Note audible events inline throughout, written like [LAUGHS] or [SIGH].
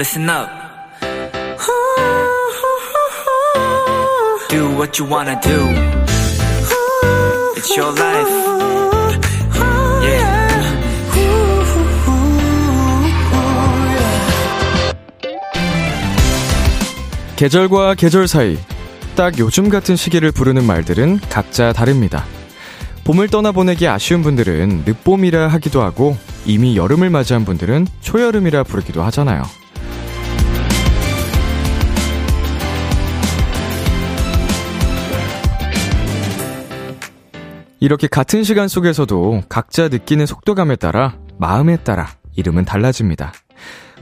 listen up. Do what you wanna do. It's your life. Yeah. 계절과 계절 사이 딱 요즘 같은 시기를 부르는 말들은 각자 다릅니다. 봄을 떠나보내기 아쉬운 분들은 늦봄이라 하기도 하고 이미 여름을 맞이한 분들은 초여름이라 부르기도 하잖아요. 이렇게 같은 시간 속에서도 각자 느끼는 속도감에 따라 마음에 따라 이름은 달라집니다.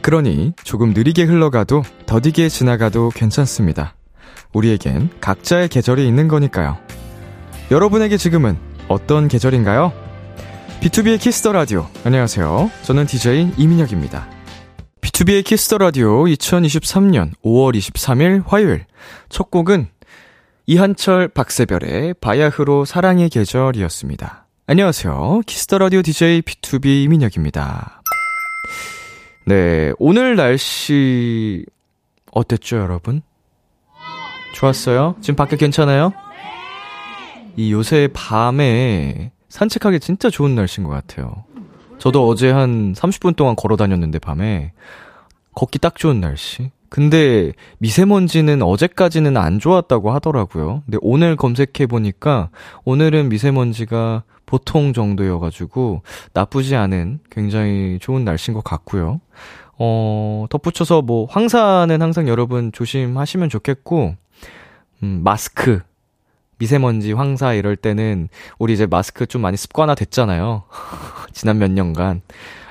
그러니 조금 느리게 흘러가도 더디게 지나가도 괜찮습니다. 우리에겐 각자의 계절이 있는 거니까요. 여러분에게 지금은 어떤 계절인가요? B2B의 키스터 라디오. 안녕하세요. 저는 DJ 이민혁입니다. B2B의 키스터 라디오 2023년 5월 23일 화요일. 첫 곡은 이한철 박새별의 바야흐로 사랑의 계절이었습니다. 안녕하세요. 키스터 라디오 DJ B2B 이민혁입니다. 네, 오늘 날씨 어땠죠, 여러분? 좋았어요? 지금 밖에 괜찮아요? 이 요새 밤에 산책하기 진짜 좋은 날씨인 것 같아요. 저도 어제 한 30분 동안 걸어 다녔는데 밤에 걷기 딱 좋은 날씨. 근데 미세먼지는 어제까지는 안 좋았다고 하더라고요. 근데 오늘 검색해 보니까 오늘은 미세먼지가 보통 정도여가지고 나쁘지 않은 굉장히 좋은 날씨인 것 같고요. 어, 덧붙여서 뭐 황사는 항상 여러분 조심하시면 좋겠고, 음, 마스크. 미세먼지, 황사 이럴 때는 우리 이제 마스크 좀 많이 습관화 됐잖아요. [LAUGHS] 지난 몇 년간.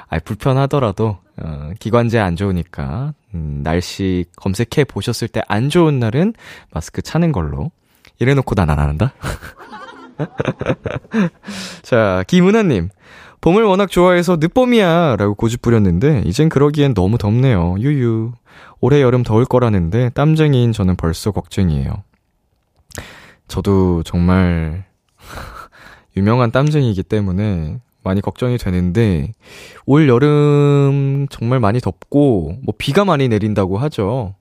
아, 불편하더라도 어, 기관지에 안 좋으니까 음, 날씨 검색해 보셨을 때 안 좋은 날은 마스크 차는 걸로. 이래놓고 난 안 한다. [LAUGHS] 자, 김은하님. 봄을 워낙 좋아해서 늦봄이야 라고 고집 부렸는데 이젠 그러기엔 너무 덥네요. 유유. 올해 여름 더울 거라는데 땀쟁이인 저는 벌써 걱정이에요. 저도 정말 [LAUGHS] 유명한 땀쟁이기 때문에 많이 걱정이 되는데 올 여름 정말 많이 덥고 뭐 비가 많이 내린다고 하죠.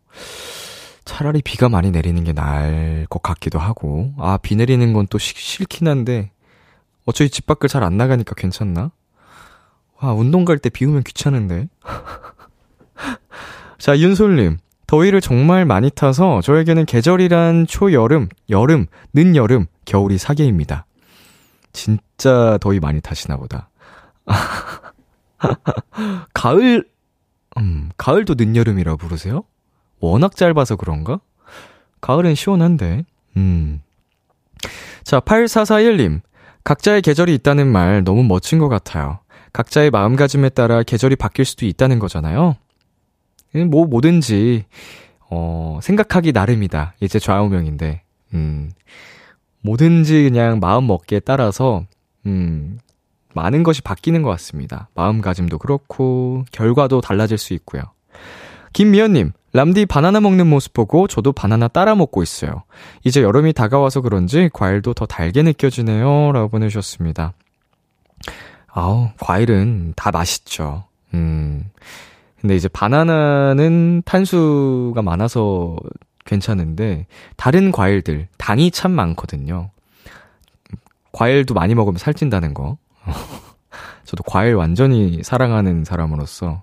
차라리 비가 많이 내리는 게 나을 것 같기도 하고 아 비 내리는 건 또 싫긴 한데 어차피 집 밖을 잘 안 나가니까 괜찮나? 와 운동 갈 때 비 오면 귀찮은데. [LAUGHS] 자 윤솔님 더위를 정말 많이 타서 저에게는 계절이란 초여름, 여름, 늦여름, 겨울이 사계입니다. 진짜 더위 많이 타시나 보다. [LAUGHS] 가을, 음, 가을도 늦여름이라 부르세요? 워낙 짧아서 그런가? 가을은 시원한데, 음. 자, 8441님. 각자의 계절이 있다는 말 너무 멋진 것 같아요. 각자의 마음가짐에 따라 계절이 바뀔 수도 있다는 거잖아요. 뭐, 뭐든지, 어, 생각하기 나름이다. 이제 좌우명인데, 음. 뭐든지 그냥 마음 먹기에 따라서, 음, 많은 것이 바뀌는 것 같습니다. 마음가짐도 그렇고, 결과도 달라질 수 있고요. 김미연님, 람디 바나나 먹는 모습 보고 저도 바나나 따라 먹고 있어요. 이제 여름이 다가와서 그런지 과일도 더 달게 느껴지네요. 라고 보내주셨습니다. 아우, 과일은 다 맛있죠. 음. 근데 이제 바나나는 탄수가 많아서 괜찮은데, 다른 과일들, 당이 참 많거든요. 과일도 많이 먹으면 살찐다는 거. [LAUGHS] 저도 과일 완전히 사랑하는 사람으로서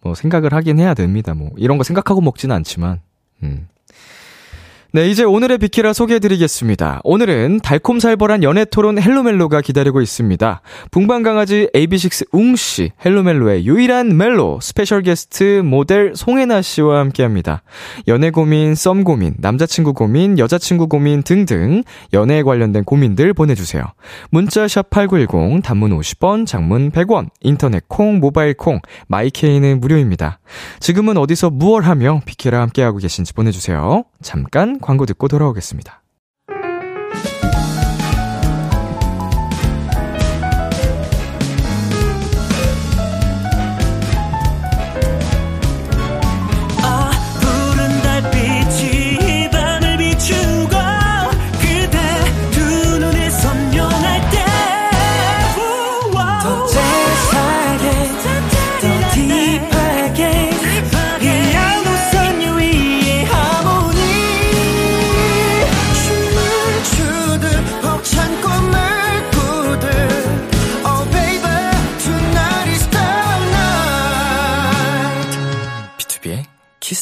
뭐 생각을 하긴 해야 됩니다. 뭐 이런 거 생각하고 먹지는 않지만 음. 네, 이제 오늘의 비키라 소개해드리겠습니다. 오늘은 달콤살벌한 연애 토론 Hello멜로가 기다리고 있습니다. 붕방강아지 AB6 웅씨, 헬로멜로의 유일한 멜로, special 게스트 모델 송해나 씨와 함께 합니다. 연애 고민, 썸 고민, 남자친구 고민, 여자친구 고민 등등 연애에 관련된 고민들 보내주세요. 문자샵 8910, 단문 50원, 장문 100원, 인터넷 콩, 모바일 콩, 마이케이는 무료입니다. 지금은 어디서 무얼 하며 비키라 함께하고 계신지 보내주세요. 잠깐 광고 듣고 돌아오겠습니다.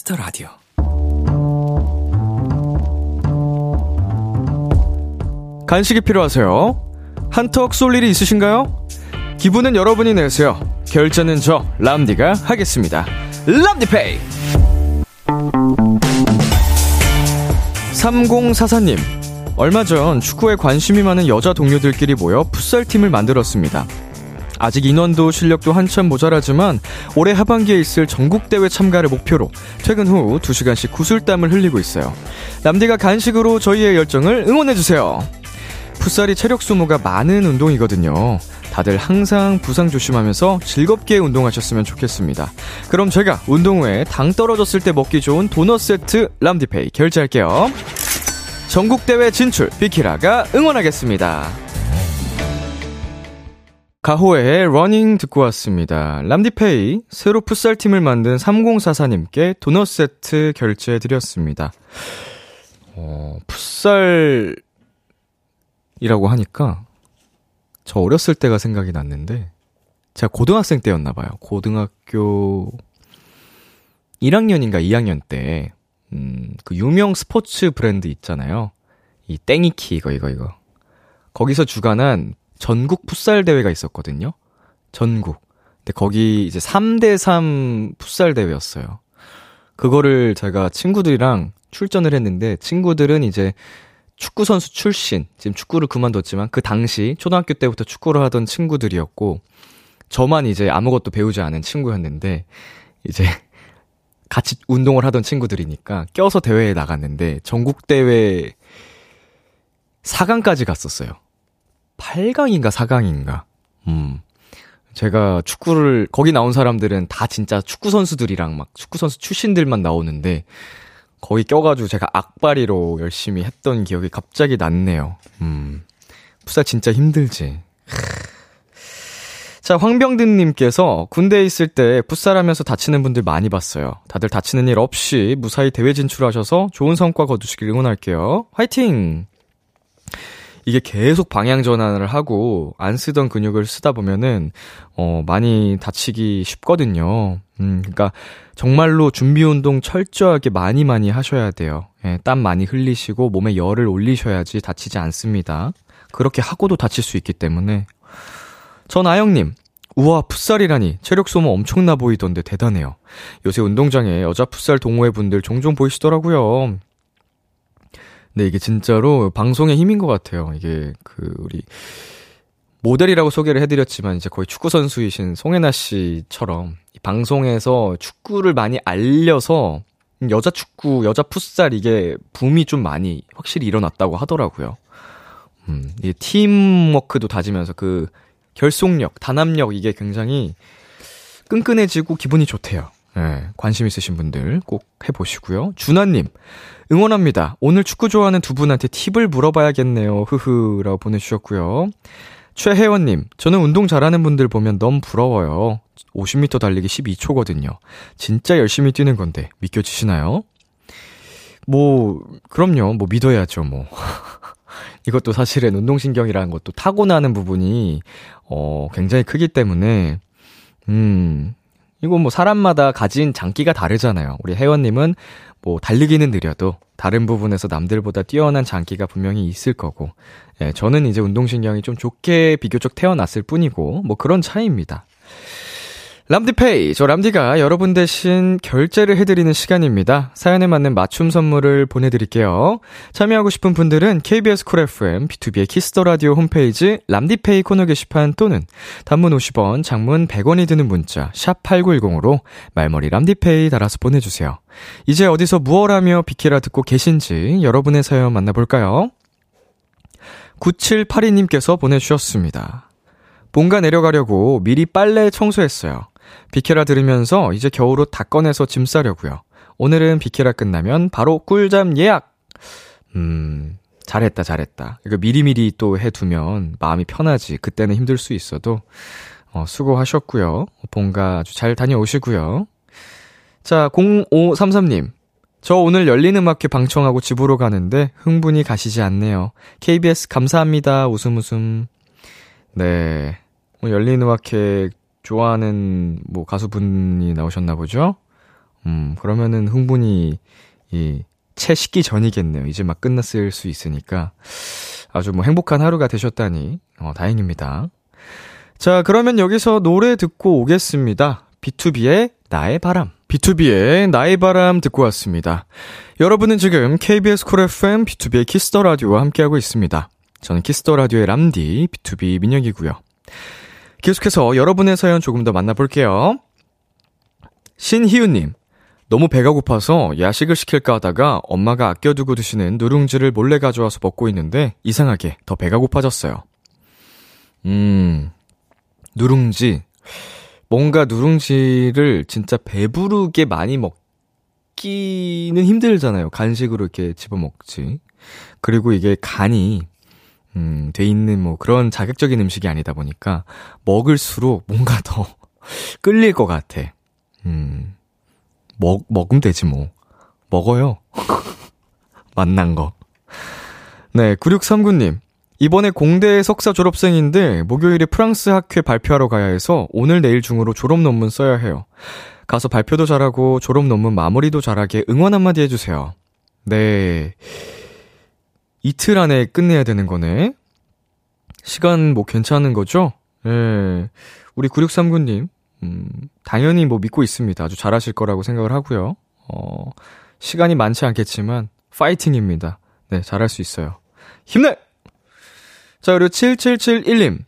Kiss the Radio. 간식이 필요하세요? 한턱 쏠 일이 있으신가요? 기분은 여러분이 내세요. 결제는 저 람디가 하겠습니다. 람디pay. 3044님. 얼마 전 축구에 관심이 많은 여자 동료들끼리 모여 풋살팀을 만들었습니다. 아직 인원도 실력도 한참 모자라지만 올해 하반기에 있을 전국대회 참가를 목표로 퇴근 후 2시간씩 구슬땀을 흘리고 있어요. 남디가 간식으로 저희의 열정을 응원해주세요. 풋살이 체력 소모가 많은 운동이거든요. 다들 항상 부상 조심하면서 즐겁게 운동하셨으면 좋겠습니다. 그럼 제가 운동 후에 당 떨어졌을 때 먹기 좋은 도넛 세트 람디페이 결제할게요. 전국대회 진출 비키라가 응원하겠습니다. 가호의 Running 듣고 왔습니다. 람디pay 새로 풋살팀을 만든 3044님께 도넛 세트 결제해드렸습니다. 어, 풋살이라고 하니까 저 어렸을 때가 생각이 났는데 제가 고등학생 때였나봐요. 고등학교 1학년인가 2학년 때, 음, 그 유명 스포츠 브랜드 있잖아요. 이 땡이키 이거 이거 이거. 거기서 주관한 전국 풋살 대회가 있었거든요. 전국. 근데 거기 이제 3대3 풋살 대회였어요. 그거를 제가 친구들이랑 출전을 했는데 친구들은 이제 축구 선수 출신, 지금 축구를 그만뒀지만 그 당시 초등학교 때부터 축구를 하던 친구들이었고 저만 이제 아무것도 배우지 않은 친구였는데 이제 같이 운동을 하던 친구들이니까 껴서 대회에 나갔는데 전국 대회 4강까지 갔었어요. 8강인가 4강인가. 음. 제가 축구를 거기 나온 사람들은 다 진짜 축구 선수들이랑 막 축구 선수 출신들만 나오는데 거기 껴가지고 제가 악바리로 열심히 했던 기억이 갑자기 났네요. 음. 풋살 진짜 힘들지. 자, 황병든님께서 군대에 있을 때 풋살하면서 다치는 분들 많이 봤어요. 다들 다치는 일 없이 무사히 대회 진출하셔서 좋은 성과 거두시길 응원할게요. 화이팅! 이게 계속 방향 전환을 하고 안 쓰던 근육을 쓰다 보면은 어 많이 다치기 쉽거든요. 음 그러니까 정말로 준비 운동 철저하게 많이 많이 하셔야 돼요. 예, 땀 많이 흘리시고 몸에 열을 올리셔야지 다치지 않습니다. 그렇게 하고도 다칠 수 있기 때문에 전 아영님 우와 풋살이라니 체력 소모 엄청나 보이던데 대단해요. 요새 운동장에 여자 풋살 동호회 분들 종종 보이시더라고요. 네, 이게 진짜로 방송의 힘인 것 같아요. 이게 그 우리 모델이라고 소개를 해드렸지만 이제 거의 축구 선수이신 송혜나 씨처럼 방송에서 축구를 많이 알려서 여자 축구, 여자 풋살 이게 붐이 좀 많이 확실히 일어났다고 하더라고요. 음, 이 팀워크도 다지면서 그 결속력, 단합력 이게 굉장히 끈끈해지고 기분이 좋대요. 네, 관심 있으신 분들 꼭 해보시고요. 준하님, 응원합니다. 오늘 축구 좋아하는 두 분한테 팁을 물어봐야겠네요. 흐흐 라고 보내주셨고요. 최혜원님, 저는 운동 잘하는 분들 보면 너무 부러워요. 50m 달리기 12초거든요. 진짜 열심히 뛰는 건데, 믿겨지시나요? 뭐, 그럼요. 뭐 믿어야죠, 뭐. [LAUGHS] 이것도 사실은 운동신경이라는 것도 타고나는 부분이, 어, 굉장히 크기 때문에, 음, 이거 뭐 사람마다 가진 장기가 다르잖아요. 우리 혜원님은 뭐 달리기는 느려도 다른 부분에서 남들보다 뛰어난 장기가 분명히 있을 거고, 예, 저는 이제 운동신경이 좀 좋게 비교적 태어났을 뿐이고, 뭐 그런 차이입니다. 람디pay, 저 람디가 여러분 대신 결제를 해드리는 시간입니다. 사연에 맞는 맞춤 선물을 보내드릴게요. 참여하고 싶은 분들은 KBS 쿨 FM, B2B의 키스터 라디오 홈페이지 람디pay 코너 게시판 또는 단문 50원, 장문 100원이 드는 문자 샵 #8910으로 말머리 람디페이 달아서 보내주세요. 이제 어디서 무얼하며 비키라 듣고 계신지 여러분의 사연 만나볼까요? 9782님께서 보내주셨습니다. 본가 내려가려고 미리 빨래 청소했어요. 비케라 들으면서 이제 겨울옷 다 꺼내서 짐 싸려고요. 오늘은 비케라 끝나면 바로 꿀잠 예약! 음, 잘했다, 잘했다. 이거 미리미리 또 해두면 마음이 편하지. 그때는 힘들 수 있어도, 어, 수고하셨고요. 본가 아주 잘 다녀오시고요. 자, 0533님. 저 오늘 열린 음악회 방청하고 집으로 가는데 흥분이 가시지 않네요. KBS 감사합니다. 웃음 웃음. 네. 열린 음악회 좋아하는 뭐 가수분이 나오셨나 보죠? 음, 그러면은 흥분이, 이, 채 식기 전이겠네요. 이제 막 끝났을 수 있으니까. 아주 뭐 행복한 하루가 되셨다니, 어, 다행입니다. 자, 그러면 여기서 노래 듣고 오겠습니다. BTOB의 나의 바람. BTOB의 나의 바람 듣고 왔습니다. 여러분은 지금 KBS 쿨 FM B2B의 키스터 라디오와 함께하고 있습니다. 저는 키스터 라디오의 람디 B2B 민혁이고요. 계속해서 여러분의 사연 조금 더 만나볼게요. 신희우님, 너무 배가 고파서 야식을 시킬까 하다가 엄마가 아껴두고 드시는 누룽지를 몰래 가져와서 먹고 있는데 이상하게 더 배가 고파졌어요. 음, 누룽지. 뭔가 누룽지를 진짜 배부르게 많이 먹기는 힘들잖아요. 간식으로 이렇게 집어먹지. 그리고 이게 간이, 음, 돼 있는 뭐 그런 자극적인 음식이 아니다 보니까 먹을수록 뭔가 더 [LAUGHS] 끌릴 것 같아. 음, 먹, 먹으면 되지 뭐. 먹어요. [LAUGHS] 만난 거. 네, 9639님. 이번에 공대 석사 졸업생인데 목요일에 프랑스 학회 발표하러 가야 해서 오늘 내일 중으로 졸업 논문 써야 해요. 가서 발표도 잘하고 졸업 논문 마무리도 잘하게 응원 한마디 해주세요. 네. 이틀 안에 끝내야 되는 거네. 시간 뭐 괜찮은 거죠? 예. 네. 우리 9639님, 음, 당연히 뭐 믿고 있습니다. 아주 잘하실 거라고 생각을 하고요. 어, 시간이 많지 않겠지만, 파이팅입니다. 네, 잘할 수 있어요. 힘내! 자, 그리고 7771님.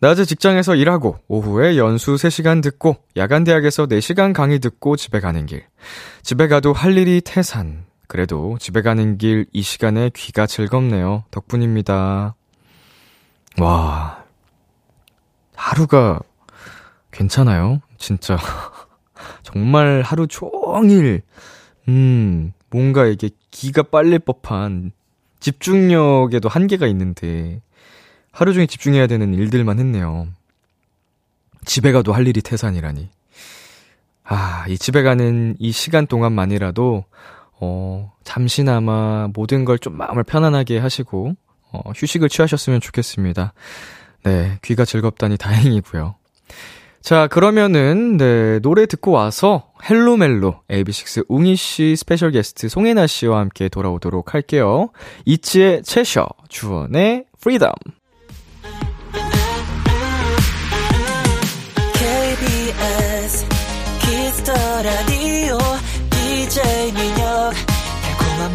낮에 직장에서 일하고, 오후에 연수 3시간 듣고, 야간 대학에서 4시간 강의 듣고 집에 가는 길. 집에 가도 할 일이 태산. 그래도 집에 가는 길 이 시간에 귀가 즐겁네요. 덕분입니다. 와. 하루가 괜찮아요? 진짜. [LAUGHS] 정말 하루 종일, 음, 뭔가 이게 기가 빨릴 법한 집중력에도 한계가 있는데, 하루 종일 집중해야 되는 일들만 했네요. 집에 가도 할 일이 태산이라니. 아, 이 집에 가는 이 시간 동안만이라도, 어, 잠시나마 모든 걸 좀 마음을 편안하게 하시고, 어, 휴식을 취하셨으면 좋겠습니다. 네, 귀가 즐겁다니 다행이고요. 자, 그러면은, 네, 노래 듣고 와서 헬로멜로 AB6 웅이 씨 special 게스트 송해나 씨와 함께 돌아오도록 할게요. ITZY의 Cheshire, 주헌의 Freedom. KBS Kiss the Radio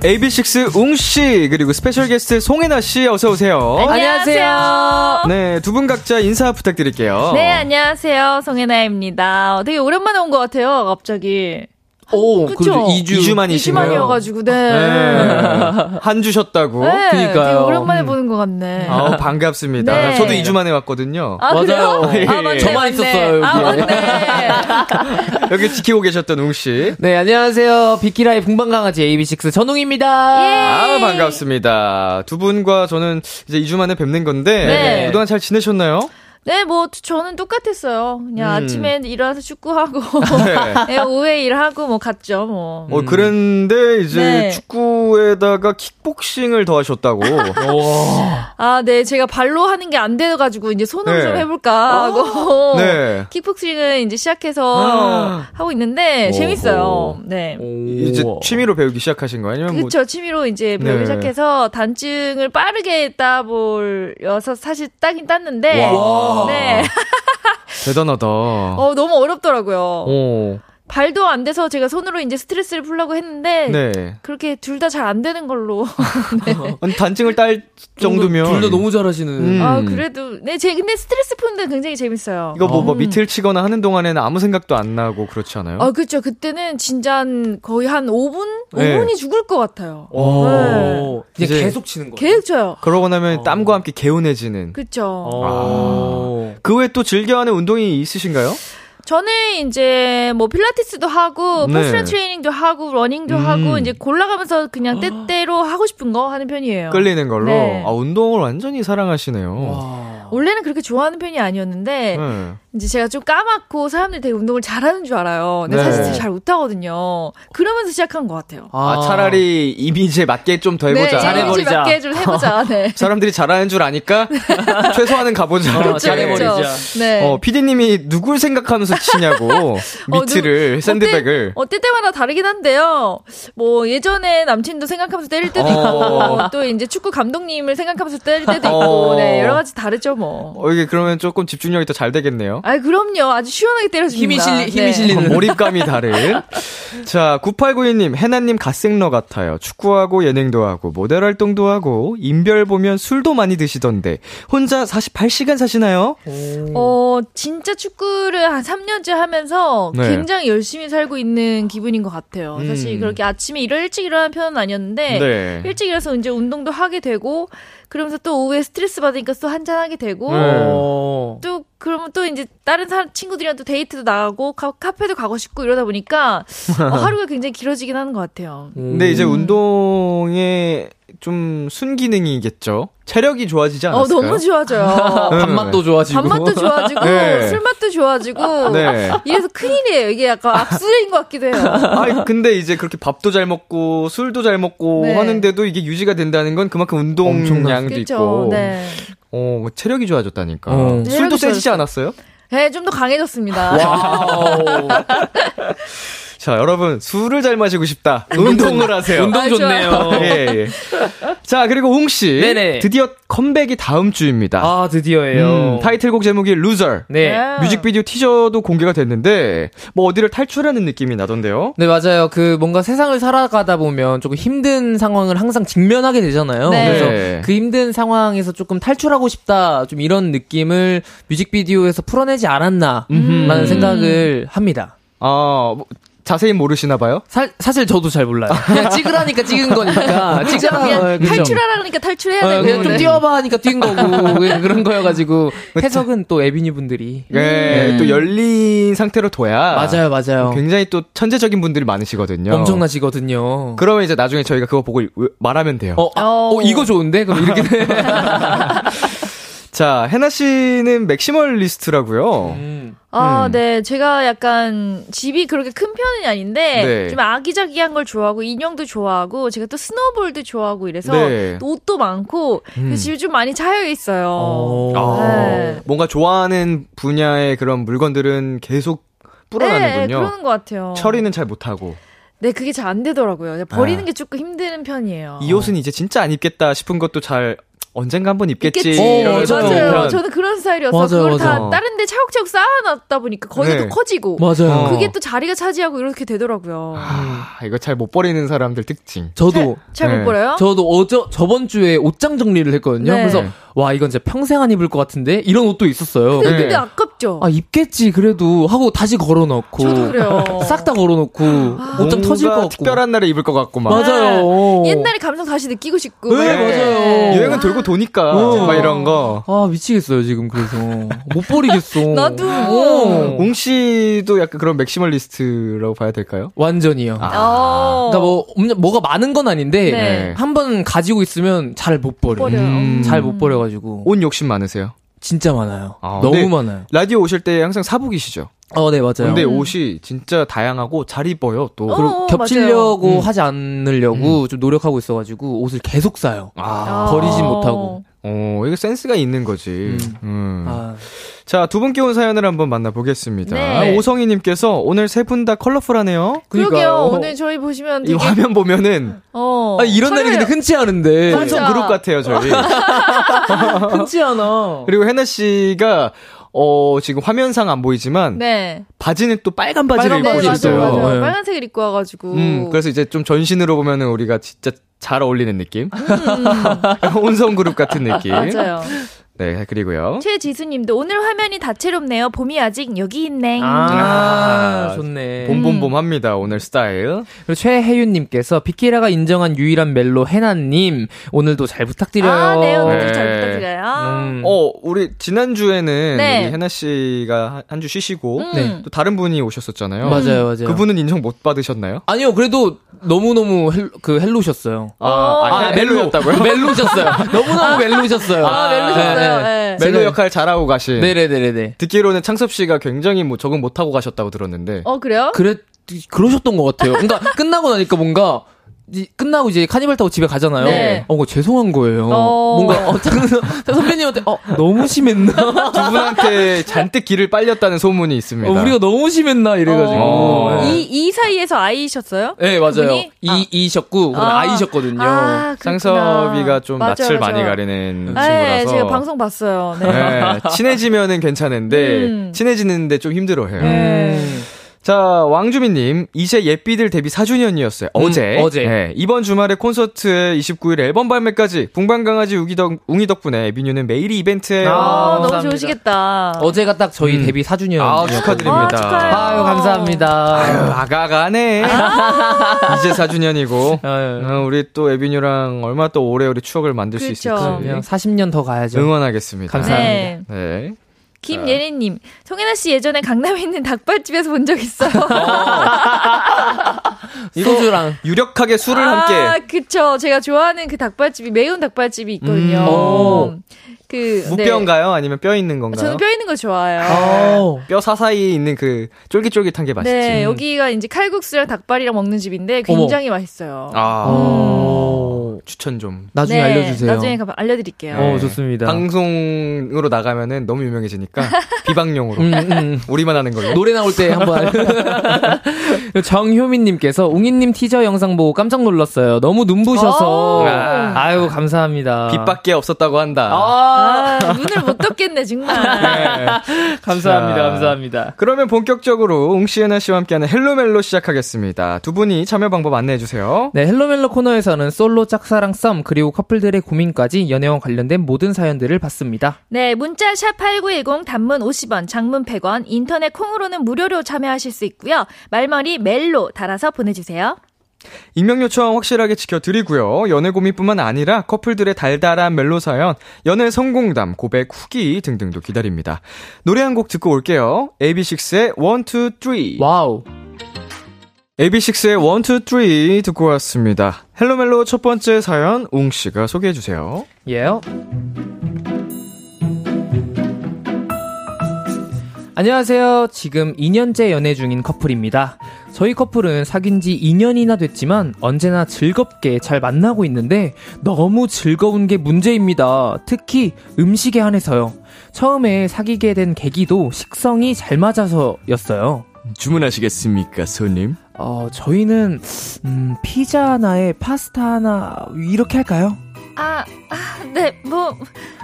AB6IX 웅씨, 그리고 special 게스트 송해나씨, 어서오세요. 안녕하세요. 네, 두 분 각자 인사 부탁드릴게요. 네, 안녕하세요. 송해나입니다. 되게 오랜만에 온 것 같아요, 갑자기. 오, 그죠? 2주, 2주 만이신가요? 2주만이어가지고, 네. 네. 한 주셨다고? 네, 그니까요. 오랜만에 음. 보는 것 같네. 아 반갑습니다. 네. 저도 2주 만에 왔거든요. 아, 맞아요. 예. 아, 맞네, 저만 맞네. 있었어요, 여기. 아, 맞네. [LAUGHS] 여기 지키고 계셨던 웅씨. 네, 안녕하세요. 비키라의 붕방강아지 AB6 전웅입니다. 예. 아, 반갑습니다. 두 분과 저는 이제 2주 만에 뵙는 건데, 네. 그동안 잘 지내셨나요? 네, 뭐 저는 똑같았어요. 그냥 음. 아침에 일어나서 축구하고 [LAUGHS] 네. 네, 오후에 일하고 뭐 갔죠, 뭐. 어, 그런데 이제 네. 축구에다가 킥복싱을 더 하셨다고. [LAUGHS] 아, 네, 제가 발로 하는 게 안 돼 가지고 이제 손으로 네. 좀 해볼까 하고 네. 킥복싱을 이제 시작해서 아. 하고 있는데. 재밌어요. 네. 이제 취미로 배우기 시작하신 거 아니면 그렇죠. 뭐... 취미로 이제 배우기 네. 시작해서 단증을 빠르게 따보려서 사실 따긴 땄는데. 와. 네. [LAUGHS] 대단하다. 어, 너무 어렵더라고요. 어. 발도 안 돼서 제가 손으로 이제 스트레스를 풀려고 했는데 네. 그렇게 둘 다 잘 안 되는 걸로. [LAUGHS] 네. 단증을 딸 정도면 둘 다 너무 잘하시는. 음. 아 그래도 네, 제 근데 스트레스 푸는데 굉장히 재밌어요. 이거 뭐, 뭐 음. 밑을 치거나 하는 동안에는 아무 생각도 안 나고 그렇지 않아요? 아 그렇죠. 그때는 진짜 거의 한 5분, 5분이 죽을 것 같아요. 네. 이제 계속 치는 거. 계속 쳐요. 그러고 나면 어. 땀과 함께 개운해지는. 그렇죠. 아. 그 외에 또 즐겨하는 운동이 있으신가요? 저는 이제 뭐 필라테스도 하고 네. personal training도 하고 러닝도 음. 하고 이제 골라가면서 그냥 때때로 하고 싶은 거 하는 편이에요. 끌리는 걸로. 네. 아 운동을 완전히 사랑하시네요. 와. 원래는 그렇게 좋아하는 편이 아니었는데 네. 이제 제가 좀 까맣고 사람들이 되게 운동을 잘하는 줄 알아요. 근데 네. 사실 잘 못하거든요. 그러면서 시작한 것 같아요. 아, 아 차라리 이미지에 맞게 좀 더 해보자. 네, 잘해버리자. 맞게 좀 해보자. [LAUGHS] 네. 사람들이 잘하는 줄 아니까 [LAUGHS] 최소한은 가보자. 어, 잘해버리자. 네. 어, 피디님이 누굴 생각하면서 치냐고 미트를 [LAUGHS] 어, 누, 샌드백을. 어, 때, 어, 때마다 다르긴 한데요. 뭐 예전에 남친도 생각하면서 때릴 때도 있고 어. 또 이제 축구 감독님을 생각하면서 때릴 때도 있고 어. 네, 여러 가지 다르죠 뭐. 어, 이게 그러면 조금 집중력이 더 잘 되겠네요. 아, 그럼요. 아주 시원하게 때려줍니다. 힘이 실리, 힘이 네. 실리는. [LAUGHS] 몰입감이 다른. 자, 9892님, 해나님 갓생러 같아요. 축구하고 예능도 하고, 모델 활동도 하고, 인별 보면 술도 많이 드시던데, 혼자 48시간 사시나요? 어, 진짜 축구를 한 3년째 하면서 네. 굉장히 열심히 살고 있는 기분인 것 같아요. 음. 사실 그렇게 아침에 일을 일찍 일어나는 편은 아니었는데, 네. 일찍 일어나서 이제 운동도 하게 되고, 그러면서 또 오후에 스트레스 받으니까 또 한잔하게 되고 네. 또 그러면 또 이제 다른 사람 친구들이랑 또 데이트도 나가고 카, 카페도 가고 싶고 이러다 보니까 어, 하루가 굉장히 길어지긴 하는 것 같아요. 음. 근데 이제 운동에 좀 순기능이겠죠. 체력이 좋아지지 어, 않았을까요? 어, 너무 좋아져요. 밥맛도 좋아지고. 밥맛도 좋아지고, 네. 술맛도 좋아지고. 네. 이래서 큰일이에요. 이게 약간 악수인 것 같기도 해요. 아 근데 이제 그렇게 밥도 잘 먹고, 술도 잘 먹고 네. 하는데도 이게 유지가 된다는 건 그만큼 운동량도 있고. 네. 어, 체력이 좋아졌다니까. 어. 술도 세지지 않았어요? 네, 좀 더 강해졌습니다. [LAUGHS] 자, 여러분, 술을 잘 마시고 싶다. 운동을 하세요. 운동 좋네요. 예, 예. 자, 그리고 웅씨. 네네. 드디어 컴백이 다음 주입니다. 아, 드디어예요. 음, 타이틀곡 제목이 루저. 네. 뮤직비디오 티저도 공개가 됐는데, 뭐 어디를 탈출하는 느낌이 나던데요? 네, 맞아요. 그 뭔가 세상을 살아가다 보면 조금 힘든 상황을 항상 직면하게 되잖아요. 네. 그래서 네. 그 힘든 상황에서 조금 탈출하고 싶다. 좀 이런 느낌을 뮤직비디오에서 풀어내지 않았나. 라는 생각을 합니다. 아, 뭐, 자세히 모르시나 봐요? 사, 사실 저도 잘 몰라요. [LAUGHS] 그냥 찍으라니까 찍은 거니까. [LAUGHS] 찍으라 그냥 탈출하라니까 탈출해야 되고. 어, 그냥 좀 뛰어봐 하니까 뛴 거고. [LAUGHS] 그런 거여가지고. 해석은 또 에비뉴 분들이. 네, 네, 또 열린 상태로 둬야. 맞아요, 맞아요. 굉장히 또 천재적인 분들이 많으시거든요. 엄청나시거든요. 그러면 이제 나중에 저희가 그거 보고 말하면 돼요. 어, 아, 어 이거 좋은데? 그럼 이렇게. 자, 해나 씨는 맥시멀리스트라고요. 음. 아, 음. 네. 제가 약간 집이 그렇게 큰 편은 아닌데 네. 좀 아기자기한 걸 좋아하고 인형도 좋아하고 제가 또 스노볼도 좋아하고 이래서 네. 옷도 많고 음. 집이 좀 많이 차여 있어요. 어. 네. 아, 뭔가 좋아하는 분야의 그런 물건들은 계속 불어나는군요. 네, 그러는 것 같아요. 처리는 잘 못하고. 네, 그게 잘 안 되더라고요. 버리는 아. 게 조금 힘든 편이에요. 이 옷은 이제 진짜 안 입겠다 싶은 것도 잘 언젠가 한번 입겠지. 입겠지. 어, 맞아요. 저는 그런 스타일이어서 맞아요, 그걸 맞아요. 다 다른 데 차곡차곡 쌓아놨다 보니까 거기가 네. 또 커지고. 맞아요. 그게 또 자리가 차지하고 이렇게 되더라고요. 아, 이거 잘 못 버리는 사람들 특징. 저도. 잘못 네. 버려요? 저도 어저, 저번 주에 옷장 정리를 했거든요. 네. 그래서 와 이건 진짜 평생 안 입을 것 같은데 이런 옷도 있었어요. 근데, 근데 아깝죠. 아 입겠지 그래도 하고 다시 걸어놓고. 저도 그래요. [LAUGHS] 싹다 걸어놓고 아, 옷장 터질 것 같고. 특별한 날에 입을 것 같고 막. 맞아요. 옛날에 감성 다시 느끼고 싶고. 네, 맞아요. 유행은 돌고 도니까 어. 막 이런 거. 아 미치겠어요 지금 그래서 못 버리겠어. [LAUGHS] 나도. 어. 웅 씨도 약간 그런 맥시멀리스트라고 봐야 될까요? 완전히요. 아. 아. 그러니까 뭐 뭐가 많은 건 아닌데 네. 한번 가지고 있으면 잘 못 버려. 버려. 음. 잘못 버려. 가지고 옷 욕심 많으세요? 진짜 많아요. 아, 너무 많아요. 라디오 오실 때 항상 사복이시죠? 어, 네, 맞아요. 근데 음. 옷이 진짜 다양하고 잘 입어요, 또. 어, 어 겹치려고 음. 하지 않으려고 음. 좀 노력하고 있어가지고 옷을 계속 사요. 아. 버리진 못하고. 어, 이거 센스가 있는 거지. 음. 음. 아. 자, 두 분께 온 사연을 한번 만나보겠습니다. 네. 오성희님께서 오늘 세 분 다 컬러풀하네요. 그러게요. 오늘 저희 보시면 되게... 이 화면 보면은 어, 아, 이런 날이 근데 흔치 않은데. 삼성 그룹 같아요, 저희. [LAUGHS] 흔치 않아. 그리고 해나 씨가 어, 지금 화면상 안 보이지만 네. 바지는 또 빨간 바지를 빨간 입고 있어요. 맞아요, 맞아요. 네. 빨간색을 입고 와 가지고. 음, 그래서 이제 좀 전신으로 보면은 우리가 진짜 잘 어울리는 느낌. 음. [LAUGHS] 온성 그룹 같은 느낌. 맞아요. 네, 그리고요. 최지수님도 오늘 화면이 다채롭네요. 봄이 아직 여기 있네. 아, 아 좋네. 봄봄봄합니다. 오늘 스타일. 그리고 최혜윤님께서 비키라가 인정한 유일한 멜로 해나님 오늘도 잘 부탁드려요. 아, 네, 오늘도 네. 잘 부탁드려요. 음. 어, 우리 지난 주에는 네. 우리 해나 씨가 한 주 쉬시고 음. 네. 또 다른 분이 오셨었잖아요. 맞아요, 맞아요. 그분은 인정 못 받으셨나요? 아니요, 그래도 너무 너무 그 헬로셨어요. 아, 아, 아 멜로였다고요? 멜로셨어요. 너무 너무 멜로셨어요. 아, 멜로셨어요. 네. 멜로 네. 역할 잘하고 가신. 네네네네. 듣기로는 창섭 씨가 굉장히 뭐 적응 못하고 가셨다고 들었는데. 어, 그래요? 그래, 그러셨던 것 같아요. 그러니까 끝나고 나니까 뭔가 끝나고 이제 카니발 타고 집에 가잖아요. 네. 어, 죄송한 거예요. 어... 뭔가 [LAUGHS] 어, 선배님한테 어 너무 심했나? [LAUGHS] 두 분한테 잔뜩 길을 빨렸다는 소문이 있습니다. 어, 우리가 너무 심했나 이래가지고 어... 이, 이 사이에서 아이셨어요? 네 맞아요. 이 아. 이셨고 아. 아이셨거든요. 아, 상섭이가 좀 맞아요, 낯을 맞아요. 많이 가리는 네, 친구라서. 제가 방송 봤어요. 네. 네 친해지면은 괜찮은데 음. 친해지는데 좀 힘들어해요. 음. 자, 왕주민님, 이제 예삐들 데뷔 4주년이었어요. 음, 어제. 어제. 네, 이번 주말에 콘서트 29일 앨범 발매까지 붕방강아지 웅이, 덕, 웅이 덕분에 에비뉴는 매일이 이벤트예요. 아, 너무 감사합니다. 좋으시겠다. 어제가 딱 저희 음. 데뷔 4주년. 아, 축하드립니다. 아, 유 감사합니다. 아유, 아가가네. 아~ 이제 4주년이고. 어, 우리 또 에비뉴랑 얼마 또 오래오래 추억을 만들 그렇죠. 수 있을지. 40년 더 가야죠. 응원하겠습니다. 감사합니다. 네. 네. 김예린님, 송혜나 씨 예전에 강남에 있는 닭발집에서 본 적 있어요. [LAUGHS] 소주랑 유력하게 술을 아, 함께. 그쵸. 제가 좋아하는 그 닭발집이 매운 닭발집이 있거든요. 음. 그 무뼈인가요? 네. 아니면 뼈 있는 건가요? 저는 뼈 있는 거 좋아해요. 뼈 사사이에 있는 그 쫄깃쫄깃한 게 맛있지. 네, 여기가 이제 칼국수랑 닭발이랑 먹는 집인데 굉장히 어머. 맛있어요. 아. 음. 추천 좀. 나중에 네, 알려주세요. 나중에 알려드릴게요. 네. 어, 좋습니다. 방송으로 나가면은 너무 유명해지니까 [LAUGHS] 비방용으로 음, 음, 음. 우리만 하는 걸로. 노래 나올 때 한번. [LAUGHS] 정효민님께서 웅이님 티저 영상 보고 깜짝 놀랐어요. 너무 눈부셔서. 아. 아유 감사합니다. 빛밖에 없었다고 한다. 아. 아, 눈을 못 떴겠네, 정말. [LAUGHS] 네. 감사합니다, 자, 감사합니다. 그러면 본격적으로 웅씨 해나 씨와 함께하는 헬로멜로 시작하겠습니다. 두 분이 참여 방법 안내해 주세요. 네, 헬로멜로 코너에서는 솔로 짝 사랑 썸, 그리고 커플들의 고민까지 연애와 관련된 모든 사연들을 받습니다. 네, 문자 샵 8910 단문 50원, 장문 100원, 인터넷 콩으로는 무료로 참여하실 수 있고요. 말머리 멜로 달아서 보내주세요. 익명 요청 확실하게 지켜드리고요. 연애 고민뿐만 아니라 커플들의 달달한 멜로 사연, 연애 성공담, 고백 후기 등등도 기다립니다. 노래 한 곡 듣고 올게요. AB6IX의 1, 2, 3. 와우. AB6IX의 1, 2, 3 듣고 왔습니다. 헬로멜로 첫 번째 사연, 웅씨가 소개해주세요. 예. Yeah. 안녕하세요. 지금 2년째 연애 중인 커플입니다. 저희 커플은 사귄 지 2년이나 됐지만 언제나 즐겁게 잘 만나고 있는데 너무 즐거운 게 문제입니다. 특히 음식에 한해서요. 처음에 사귀게 된 계기도 식성이 잘 맞아서였어요. 주문하시겠습니까, 손님? 어, 저희는 음, 피자 하나에 파스타 하나 이렇게 할까요? 아, 아 네, 뭐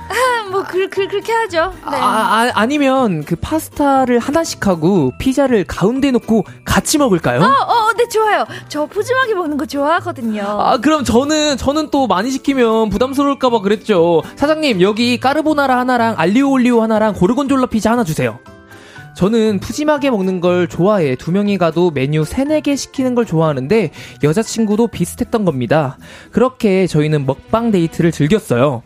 아, 뭐, 그, 그, 그렇게 하죠. 네. 아, 아니면 그 파스타를 하나씩 하고 피자를 가운데 놓고 같이 먹을까요? 어, 어, 네, 좋아요. 저 푸짐하게 먹는 거 좋아하거든요. 아, 그럼 저는, 저는 또 많이 시키면 부담스러울까봐 그랬죠. 사장님, 여기 까르보나라 하나랑 알리오 올리오 하나랑 고르곤졸라 피자 하나 주세요. 저는 푸짐하게 먹는 걸 좋아해. 두 명이 가도 메뉴 3, 4개 시키는 걸 좋아하는데 여자친구도 비슷했던 겁니다. 그렇게 저희는 먹방 데이트를 즐겼어요.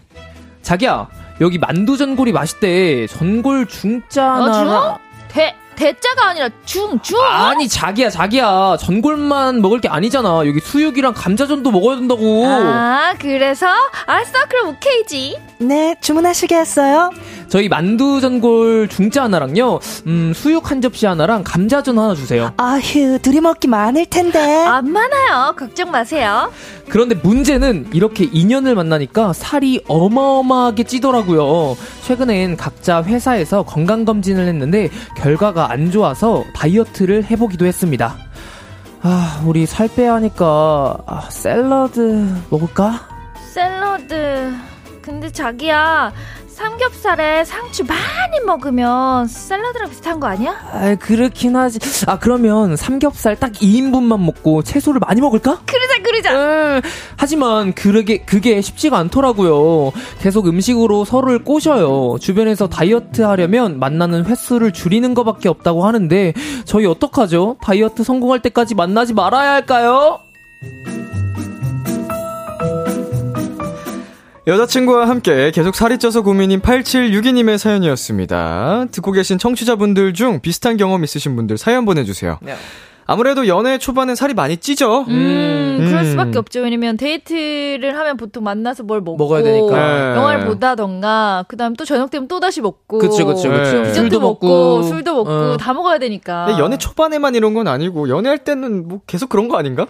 자기야, 여기 만두 전골이 맛있대. 전골 중짜 나 어, 중? 대 대자가 아니라 중, 중? 아니, 자기야, 자기야. 전골만 먹을 게 아니잖아. 여기 수육이랑 감자전도 먹어야 된다고. 아, 그래서? 알았어, 그럼 오케이지. 네, 주문하시겠어요? 저희 만두 전골 중짜 하나랑요, 음, 수육 한 접시 하나랑 감자전 하나 주세요. 아휴, 둘이 먹기 많을 텐데. 안 많아요. 걱정 마세요. 그런데 문제는 이렇게 인연을 만나니까 살이 어마어마하게 찌더라고요. 최근엔 각자 회사에서 건강검진을 했는데 결과가 안 좋아서 다이어트를 해보기도 했습니다. 아, 우리 살 빼야 하니까 아, 샐러드 먹을까? 샐러드. 근데 자기야, 삼겹살에 상추 많이 먹으면 샐러드랑 비슷한 거 아니야? 아, 그렇긴 하지. 아, 그러면 삼겹살 딱 2인분만 먹고 채소를 많이 먹을까? 그러자, 그러자. 에, 하지만 그게, 그게 쉽지가 않더라고요. 계속 음식으로 서로를 꼬셔요. 주변에서 다이어트 하려면 만나는 횟수를 줄이는 것밖에 없다고 하는데, 저희 어떡하죠? 다이어트 성공할 때까지 만나지 말아야 할까요? 여자친구와 함께 계속 살이 쪄서 고민인 8762님의 사연이었습니다. 듣고 계신 청취자분들 중 비슷한 경험 있으신 분들 사연 보내주세요. 네. 아무래도 연애 초반엔 살이 많이 찌죠. 음, 음, 그럴 수밖에 없죠. 왜냐면 데이트를 하면 보통 만나서 뭘 먹고 먹어야 되니까 네. 영화를 보다던가 그다음 또 저녁 되면 또 다시 먹고 그렇죠, 그렇죠, 그렇죠. 술도 먹고 술도 먹고 어. 다 먹어야 되니까. 연애 초반에만 이런 건 아니고 연애할 때는 뭐 계속 그런 거 아닌가?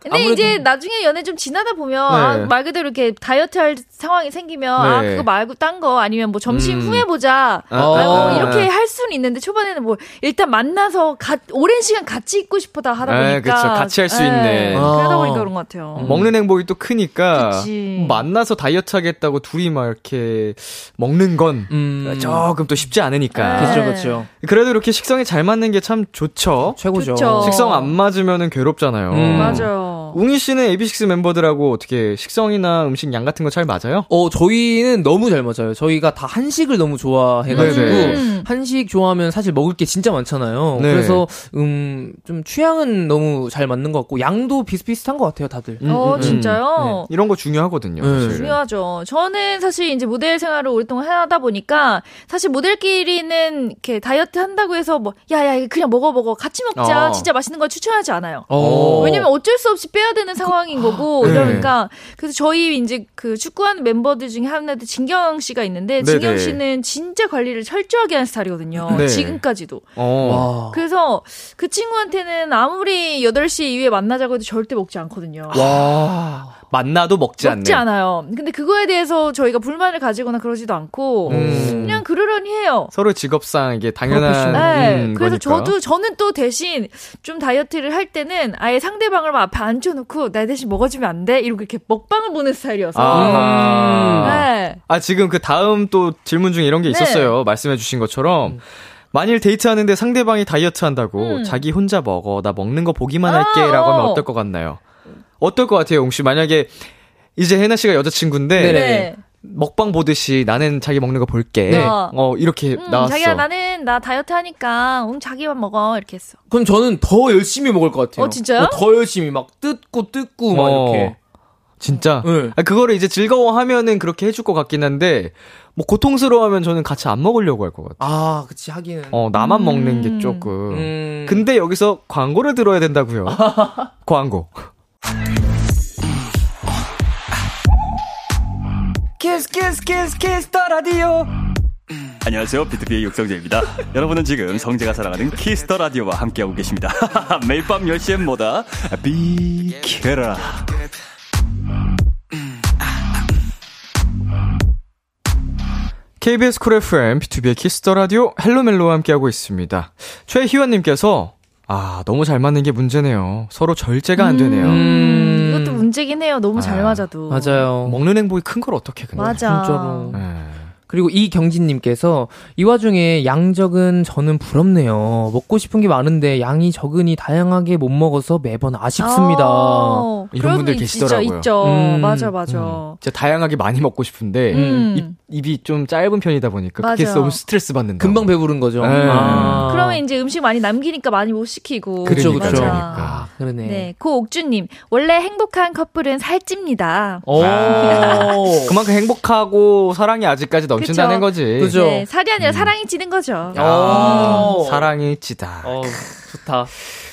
근데 아무래도... 이제 나중에 연애 좀 지나다 보면 네. 아, 말 그대로 이렇게 다이어트 할 상황이 생기면 아, 네. 아 그거 말고 딴 거 아니면 뭐 점심 음. 후에 보자 아, 아, 이렇게 할 수는 있는데 초반에는 뭐 일단 만나서 가, 오랜 시간 같이 있고 싶어다 하다 네, 보니까 그쵸, 같이 할 수 있는 네, 그러다 보니까 그런 것 같아요. 음. 먹는 행복이 또 크니까 그치. 만나서 다이어트 하겠다고 둘이 막 이렇게 먹는 건 음. 조금 또 쉽지 않으니까 그렇죠 그렇죠. 그래도 이렇게 식성이 잘 맞는 게 참 좋죠. 최고죠. 좋죠. 식성 안 맞으면은 괴롭잖아요. 음. 맞아요. 웅이 씨는 AB6 멤버들하고 어떻게 식성이나 음식 양 같은 거 잘 맞아요? 어, 저희는 너무 잘 맞아요. 저희가 다 한식을 너무 좋아해가지고 음. 한식 좋아하면 사실 먹을 게 진짜 많잖아요. 네. 그래서 음 좀 취향은 너무 잘 맞는 것 같고 양도 비슷비슷한 것 같아요, 다들. 음, 어, 음, 진짜요? 네. 이런 거 중요하거든요. 네. 중요하죠. 저는 사실 이제 모델 생활을 오랫동안 하다 보니까 사실 모델끼리는 이렇게 다이어트 한다고 해서 뭐 야야 그냥 먹어 먹어 같이 먹자 어. 진짜 맛있는 걸 추천하지 않아요. 어. 왜냐면 어쩔 수 없이 빼야 되는 상황인 거고 그, 이러니까 그래서 저희 이제 그 축구하는 멤버들 중에 하나도 진경 씨가 있는데 네네. 진경 씨는 진짜 관리를 철저하게 하는 스타일이거든요. 네. 지금까지도. 어. 그래서 그 친구한테는 아무리 8시 이후에 만나자고 해도 절대 먹지 않거든요. 와. 만나도 먹지 않는. 먹지 않아요. 근데 그거에 대해서 저희가 불만을 가지거나 그러지도 않고 음. 그냥 그러려니 해요. 서로 직업상 이게 당연한 네. 음, 그래서 거니까. 저도 저는 또 대신 좀 다이어트를 할 때는 아예 상대방을 앞에 앉혀놓고 나 대신 먹어주면 안 돼? 이렇게 이렇게 먹방을 보는 스타일이어서. 아. 네. 아 지금 그 다음 또 질문 중에 이런 게 네. 있었어요. 네. 말씀해주신 것처럼. 음. 만일 데이트하는데 상대방이 다이어트 한다고 음. 자기 혼자 먹어 나 먹는 거 보기만 할게라고 아, 하면 어. 어떨 것 같나요? 어떨 것 같아요, 옹씨? 만약에 이제 혜나 씨가 여자친구인데 네. 먹방 보듯이 나는 자기 먹는 거 볼게. 네. 어 이렇게 음, 나왔어. 자기야 나는 나 다이어트 하니까 음 자기만 먹어 이렇게 했어. 그럼 저는 더 열심히 먹을 것 같아요. 어 진짜요? 어, 더 열심히 막 뜯고 뜯고 막 어. 이렇게. 진짜? 네. 아, 그거를 이제 즐거워하면은 그렇게 해줄 것 같긴 한데, 뭐 고통스러워하면 저는 같이 안 먹으려고 할 것 같아요. 아, 그치, 하기는. 어, 나만 음. 먹는 게 조금. 음. 근데 여기서 광고를 들어야 된다고요. [LAUGHS] 광고. Kiss Kiss Kiss Kiss the Radio 안녕하세요. 비투비의 육성재입니다. 여러분은 지금 성재가 사랑하는 키스 더 라디오와 함께하고 계십니다. [LAUGHS] 매일 밤 10시엔 뭐다? 비케라 KBS 쿨 FM, 비투비의 키스 더 라디오, 헬로멜로와 함께하고 있습니다. 최희원님께서, 아, 너무 잘 맞는 게 문제네요. 서로 절제가 안 되네요. 음... 이것도 문제긴 해요. 너무 아, 잘 맞아도. 맞아요. 먹는 행복이 큰 걸 어떻게 근데. 맞아. 진짜로. 네. 그리고 이경진님께서 이 와중에 양 적은 저는 부럽네요. 먹고 싶은 게 많은데 양이 적으니 다양하게 못 먹어서 매번 아쉽습니다. 아, 이런 분들 계시더라고요. 있죠. 음, 맞아, 맞아. 음. 진짜 다양하게 많이 먹고 싶은데 음. 입, 입이 좀 짧은 편이다 보니까 맞아. 그게 너무 스트레스 받는다. 금방 배부른 거죠. 네. 아. 그러면 이제 음식 많이 남기니까 많이 못 시키고. 그렇죠, 그렇죠. 그러니까. 그러네. 네, 고옥주님 원래 행복한 커플은 살찝니다. 오. [LAUGHS] 그만큼 행복하고 사랑이 아직까지 넘. 넘친다는 그쵸? 거지. 그죠. 네, 살이 아니라 음. 사랑이 찌는 거죠. 아, 사랑이 찌다. 어, 좋다.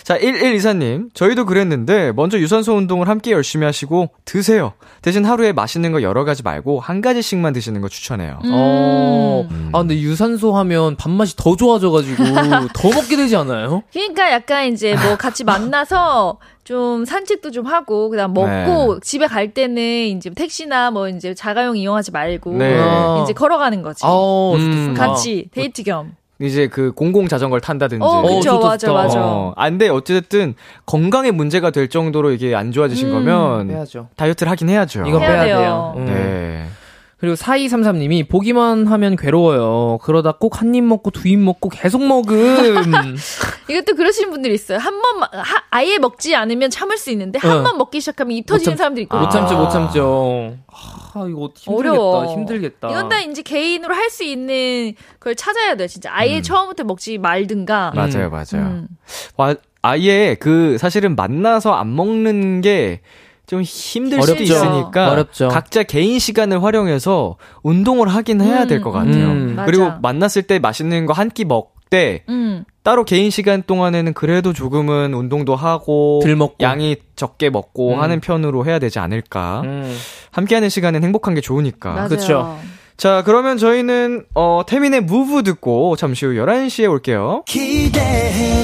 자, 1124님. 저희도 그랬는데, 먼저 유산소 운동을 함께 열심히 하시고, 드세요. 대신 하루에 맛있는 거 여러 가지 말고, 한 가지씩만 드시는 거 추천해요. 음. 어. 음. 아, 근데 유산소 하면 밥맛이 더 좋아져가지고, [LAUGHS] 더 먹게 되지 않아요? 그러니까 약간 이제 뭐 같이 만나서, 좀 산책도 좀 하고 그다음 먹고 네. 집에 갈 때는 이제 택시나 뭐 이제 자가용 이용하지 말고 네. 이제 걸어가는 거지. 어, 음. 같이 데이트 겸. 이제 그 공공 자전거를 탄다든지. 어, 그쵸, 어, 맞아, 맞아. 어, 안 돼. 어쨌든 건강에 문제가 될 정도로 이게 안 좋아지신 음. 거면 해야죠. 다이어트를 하긴 해야죠. 이건 해야 빼야 돼요. 돼요. 음. 네. 그리고 4233님이 보기만 하면 괴로워요. 그러다 꼭 한 입 먹고 두 입 먹고 계속 먹음. [LAUGHS] 이것도 그러시는 분들이 있어요. 한 번, 아예 먹지 않으면 참을 수 있는데, 한번 어. 먹기 시작하면 입 터지는 참, 사람들이 있거든요. 못 참죠, 못 참죠. 아, 이거 힘들겠다, 어려워. 힘들겠다. 이건 다 이제 개인으로 할 수 있는 걸 찾아야 돼요, 진짜. 아예 음. 처음부터 먹지 말든가. 맞아요, 맞아요. 음. 와, 아예 그, 사실은 만나서 안 먹는 게 좀 힘들 어렵죠. 수도 있으니까 어렵죠. 각자 개인 시간을 활용해서 운동을 하긴 해야 될것 음. 같아요. 음, 그리고 만났을 때 맛있는 거 한 끼 먹되 음. 따로 개인 시간 동안에는 그래도 조금은 운동도 하고 양이 적게 먹고 음. 하는 편으로 해야 되지 않을까. 음. 함께하는 시간은 행복한 게 좋으니까. 그렇죠. 자, 그러면 저희는 어 태민의 무브 듣고 잠시 후 11시에 올게요. 기대해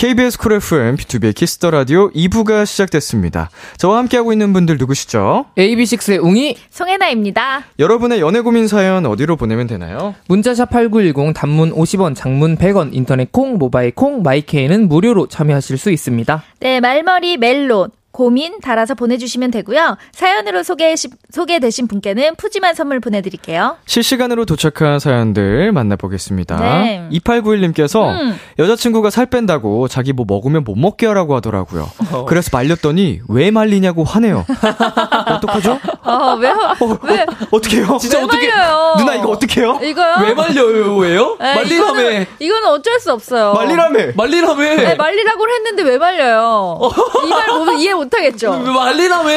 KBS 쿨 FM, 비투비의 키스 더 라디오 2부가 시작됐습니다. 저와 함께하고 있는 분들 누구시죠? AB6IX의 웅이, 송해나입니다. 여러분의 연애 고민 사연 어디로 보내면 되나요? 문자샵 8910, 단문 50원, 장문 100원, 인터넷 콩, 모바일 콩, 마이케이는 무료로 참여하실 수 있습니다. 네, 말머리 멜로. 고민 달아서 보내주시면 되고요. 사연으로 소개, 소개되신 분께는 푸짐한 선물 보내드릴게요. 실시간으로 도착한 사연들 만나보겠습니다. 네. 2891님께서 음. 여자친구가 살 뺀다고 자기 뭐 먹으면 못 먹게 하라고 하더라고요. 어. 그래서 말렸더니 왜 말리냐고 화내요. [LAUGHS] 어떡하죠? 어, 왜, 어, 왜? 어, 떻게해요 진짜 어떻게 말려요? 누나 이거 어떻게 해요? 이거요? 왜 말려요? 왜요? 네, 말리라며. 이거는, 이거는 어쩔 수 없어요. 말리라며. 말리라며. 네, 말리라고 했는데 왜 말려요? [LAUGHS] 이말 보면 이해 못 하겠죠. 말리라며.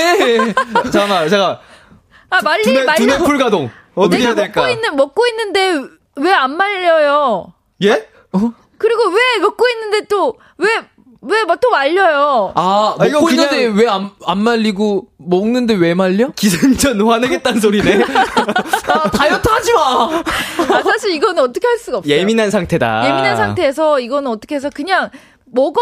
[LAUGHS] 잠깐만, 잠깐. 아 말리 두뇌, 말려. 두뇌 풀 가동. 어떻게 해야 될까? 먹고 있는 먹고 있는데 왜 안 말려요? 예? 어? 그리고 왜 먹고 있는데 또 왜 왜막또 말려요? 아, 아 먹고 있는데 왜 안 안 말리고 먹는데 왜 말려? 기생전 화내겠다는 소리네. [LAUGHS] 아, 다이어트 하지 마. 아, 사실 이거는 어떻게 할 수가 없어요. 예민한 상태다. 예민한 상태에서 이거는 어떻게 해서 그냥 먹어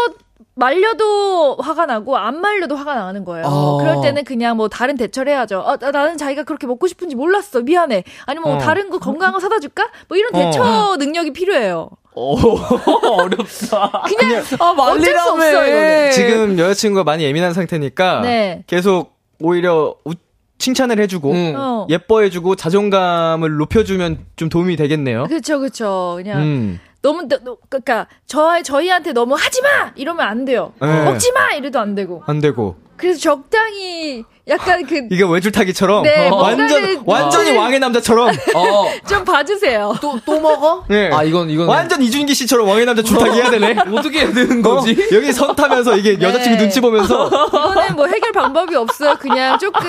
말려도 화가 나고 안 말려도 화가 나는 거예요. 어. 그럴 때는 그냥 뭐 다른 대처를 해야죠. 어, 나는 자기가 그렇게 먹고 싶은지 몰랐어. 미안해. 아니면 뭐 어. 다른 거 건강한 거 사다 줄까? 뭐 이런 대처 어. 능력이 필요해요. 오, [LAUGHS] 어렵다. 그냥 아, 어쩔 수 없어 지금 여자친구가 많이 예민한 상태니까 네. 계속 오히려 우, 칭찬을 해주고 음. 어. 예뻐해주고 자존감을 높여주면 좀 도움이 되겠네요. 그렇죠, 그렇죠. 그냥. 음. 너무 그러니까 저 저희한테 너무 하지 마 이러면 안 돼요. 네. 먹지 마 이래도 안 되고. 안 되고. 그래서 적당히 약간 그 이게 외줄타기처럼 네, 어, 완전 완전히 어. 왕의 남자처럼 [LAUGHS] 어. 좀 봐주세요. 또 또 먹어? 네. 아 이건 이건 완전 이준기 씨처럼 왕의 남자 줄타기 해야 되네. [LAUGHS] 어떻게 해야 되는 거지? 어? 여기 선 타면서 이게 네. 여자친구 눈치 보면서 이거는 뭐 해결 방법이 없어요. 그냥 조금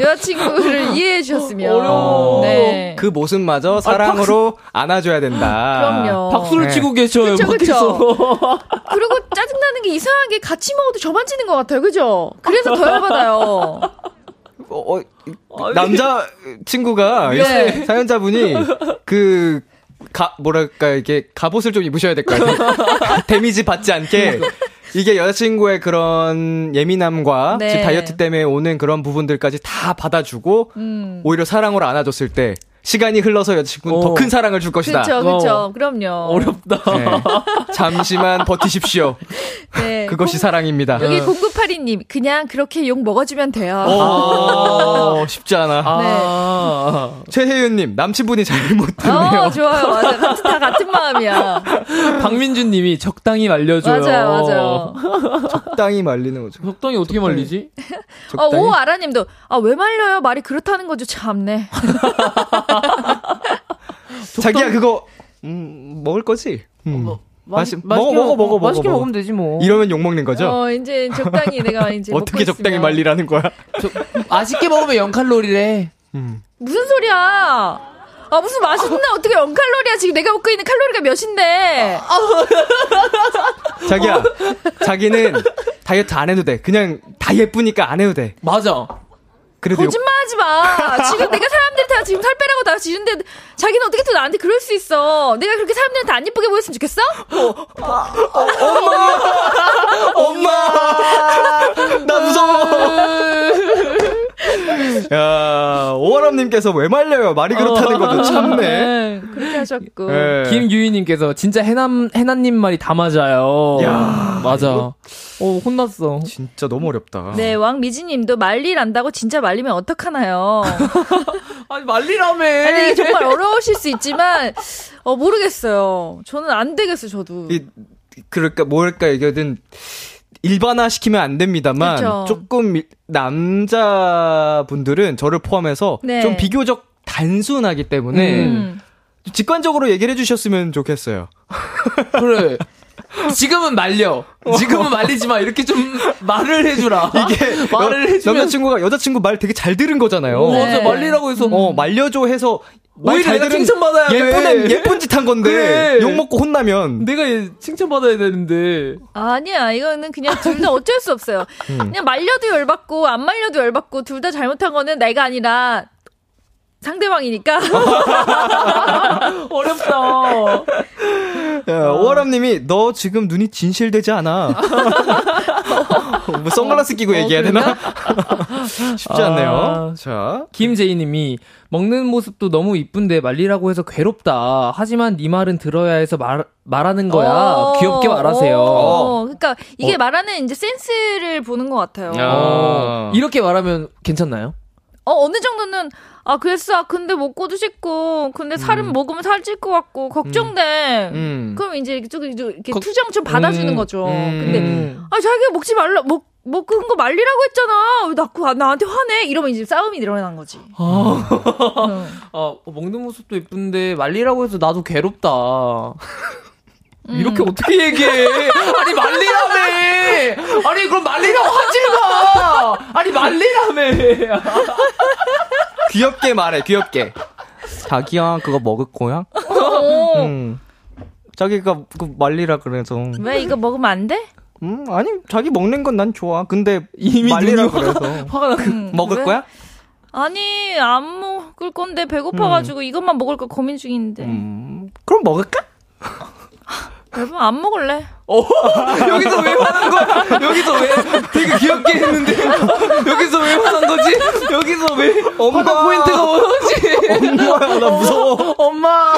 여자친구를 [LAUGHS] 이해해 주셨으면 어려워. 네. 그 모습마저 사랑으로 아, 안아줘야 된다. 그럼요. 박수를 네. 치고 계셔요. 그쵸. 그쵸. 그리고 짜증나는 게 이상하게 같이 먹어도 저만 지는 것 같아요. 그죠? 그래서 더 열받아요. 어, 어, 남자 친구가 네. 사연자분이 그 가, 뭐랄까, 이게 갑옷을 좀 입으셔야 될 것 같아요. [LAUGHS] 데미지 받지 않게. 이게 여자친구의 그런 예민함과 네. 다이어트 때문에 오는 그런 부분들까지 다 받아주고, 음. 오히려 사랑으로 안아줬을 때, 시간이 흘러서 여자친구는 더 큰 사랑을 줄 것이다. 그렇죠, 그렇죠. 그럼요. 어렵다. 네. 잠시만 버티십시오. 네. 그것이 사랑입니다. 여기 0982님, 그냥 그렇게 욕 먹어주면 돼요. 오, 쉽지 않아. 아. 최혜윤님, 남친분이 잘못했네요. 어, 좋아요. 맞아. 같은, 다 같은 마음이야. 박민준님이 적당히 말려줘요. 맞아요, 맞아요. 적당히 말리는 거죠. 적당히 어떻게 말리지? 어, 오, 아라님도, 아, 왜 말려요? 말이 그렇다는 거죠, 참네. 자기야 그거 음, 먹을 거지? 음. 뭐, 마시, 먹어 먹어 먹어 먹어 맛있게 먹으면 되지 뭐. 이러면 욕 먹는 거죠? 어 이제 적당히 내가 [LAUGHS] 이제 어떻게 적당히 있으면. 말리라는 거야? 저, 맛있게 먹으면 0 칼로리래. 음. 무슨 소리야? 아, 무슨 맛있나? 어떻게 0 칼로리야? 지금 내가 먹고 있는 칼로리가 몇인데? [LAUGHS] 자기야, 자기는 다이어트 안 해도 돼. 그냥 다 예쁘니까 안 해도 돼. 맞아. 거짓말하지 마. 지금 내가 사람들한테 지금 살 빼라고 나 지는데 자기는 어떻게 또 나한테 그럴 수 있어? 내가 그렇게 사람들한테 안 예쁘게 보였으면 좋겠어? 어, 어, 엄마, 엄마, 나 무서워. [LAUGHS] [LAUGHS] 야, 오월함님께서 왜 말려요? 말이 그렇다는 것도 참네. [LAUGHS] 네, 그렇게 하셨고. 네. 김유희님께서 진짜 해남, 해남님 말이 다 맞아요. 야, 맞아. 이거... 어, 혼났어. 진짜 너무 어렵다. 네, 왕미지님도 말리란다고 진짜 말리면 어떡하나요? [LAUGHS] 아니, 말리라며. 아니, 정말 어려우실 수 있지만, 어, 모르겠어요. 저는 안 되겠어요, 저도. 이, 그럴까, 뭘까, 이거든. 일반화 시키면 안 됩니다만 그쵸. 조금 남자분들은 저를 포함해서 네. 좀 비교적 단순하기 때문에 음. 직관적으로 얘기를 해주셨으면 좋겠어요. 그래. 지금은 말려. 지금은 말리지 마. 이렇게 좀 말을 해주라. [LAUGHS] 이게 [LAUGHS] 말을 해주면 남자친구가 여자친구 말 되게 잘 들은 거잖아요. 네. 맞아. 말리라고 해서 어 말려줘 해서 오히려 내가 칭찬받아야 예쁜, 예쁜 짓 한 건데 그래. 욕먹고 혼나면 내가 칭찬받아야 되는데 아니야 이거는 그냥 둘 다 어쩔 수 없어요 [LAUGHS] 음. 그냥 말려도 열받고 안 말려도 열받고 둘 다 잘못한 거는 내가 아니라 상대방이니까 어렵다 야, 오아람님이 너 지금 눈이 진실되지 않아 [LAUGHS] 뭐 선글라스 끼고 어, 얘기해야 되나 [LAUGHS] 쉽지 않네요 아, 자 김재희님이 먹는 모습도 너무 이쁜데 말리라고 해서 괴롭다. 하지만 네 말은 들어야 해서 말 말하는 거야. 어, 귀엽게 말하세요. 어, 그러니까 이게 어. 말하는 이제 센스를 보는 것 같아요. 어. 이렇게 말하면 괜찮나요? 어 어느 정도는 아 그랬어 근데 먹고도 싶고 근데 살은 음. 먹으면 살찔 것 같고 걱정돼 음. 음. 그럼 이제 이렇게, 이렇게 거, 투정 좀 받아주는 음. 거죠 음. 근데 아 자기가 먹지 말라 먹뭐 그런 거 말리라고 했잖아. 왜 나, 그, 나한테 화내? 이러면 이제 싸움이 일어난 거지. 아, 응. [LAUGHS] 아 먹는 모습도 예쁜데 말리라고 해서 나도 괴롭다. 이렇게 음. 어떻게 얘기해? 아니 말리라며. 아니 그럼 말리라고 하지 마. 아니 말리라며. 귀엽게 말해. 귀엽게. 자기야 그거 먹을 거야? 어. 응. 자기가 그 말리라 그래서. 왜 이거 먹으면 안 돼? 음, 아니, 자기 먹는 건 난 좋아. 근데 이미 말리라 그래서. [LAUGHS] 화가 나. 음, 먹을 왜? 거야? 아니, 안 먹을 건데 배고파가지고 음. 이것만 먹을까 고민 중인데. 음, 그럼 먹을까? 여러분 안 먹을래. 어, [LAUGHS] 여기서 왜 화난 거야? 여기서 왜? 되게 귀엽게 했는데 여기서 왜 화난 거지? 여기서 왜? 엄마 포인트가 [LAUGHS] 뭐지? 엄마야 나 무서워. 엄마.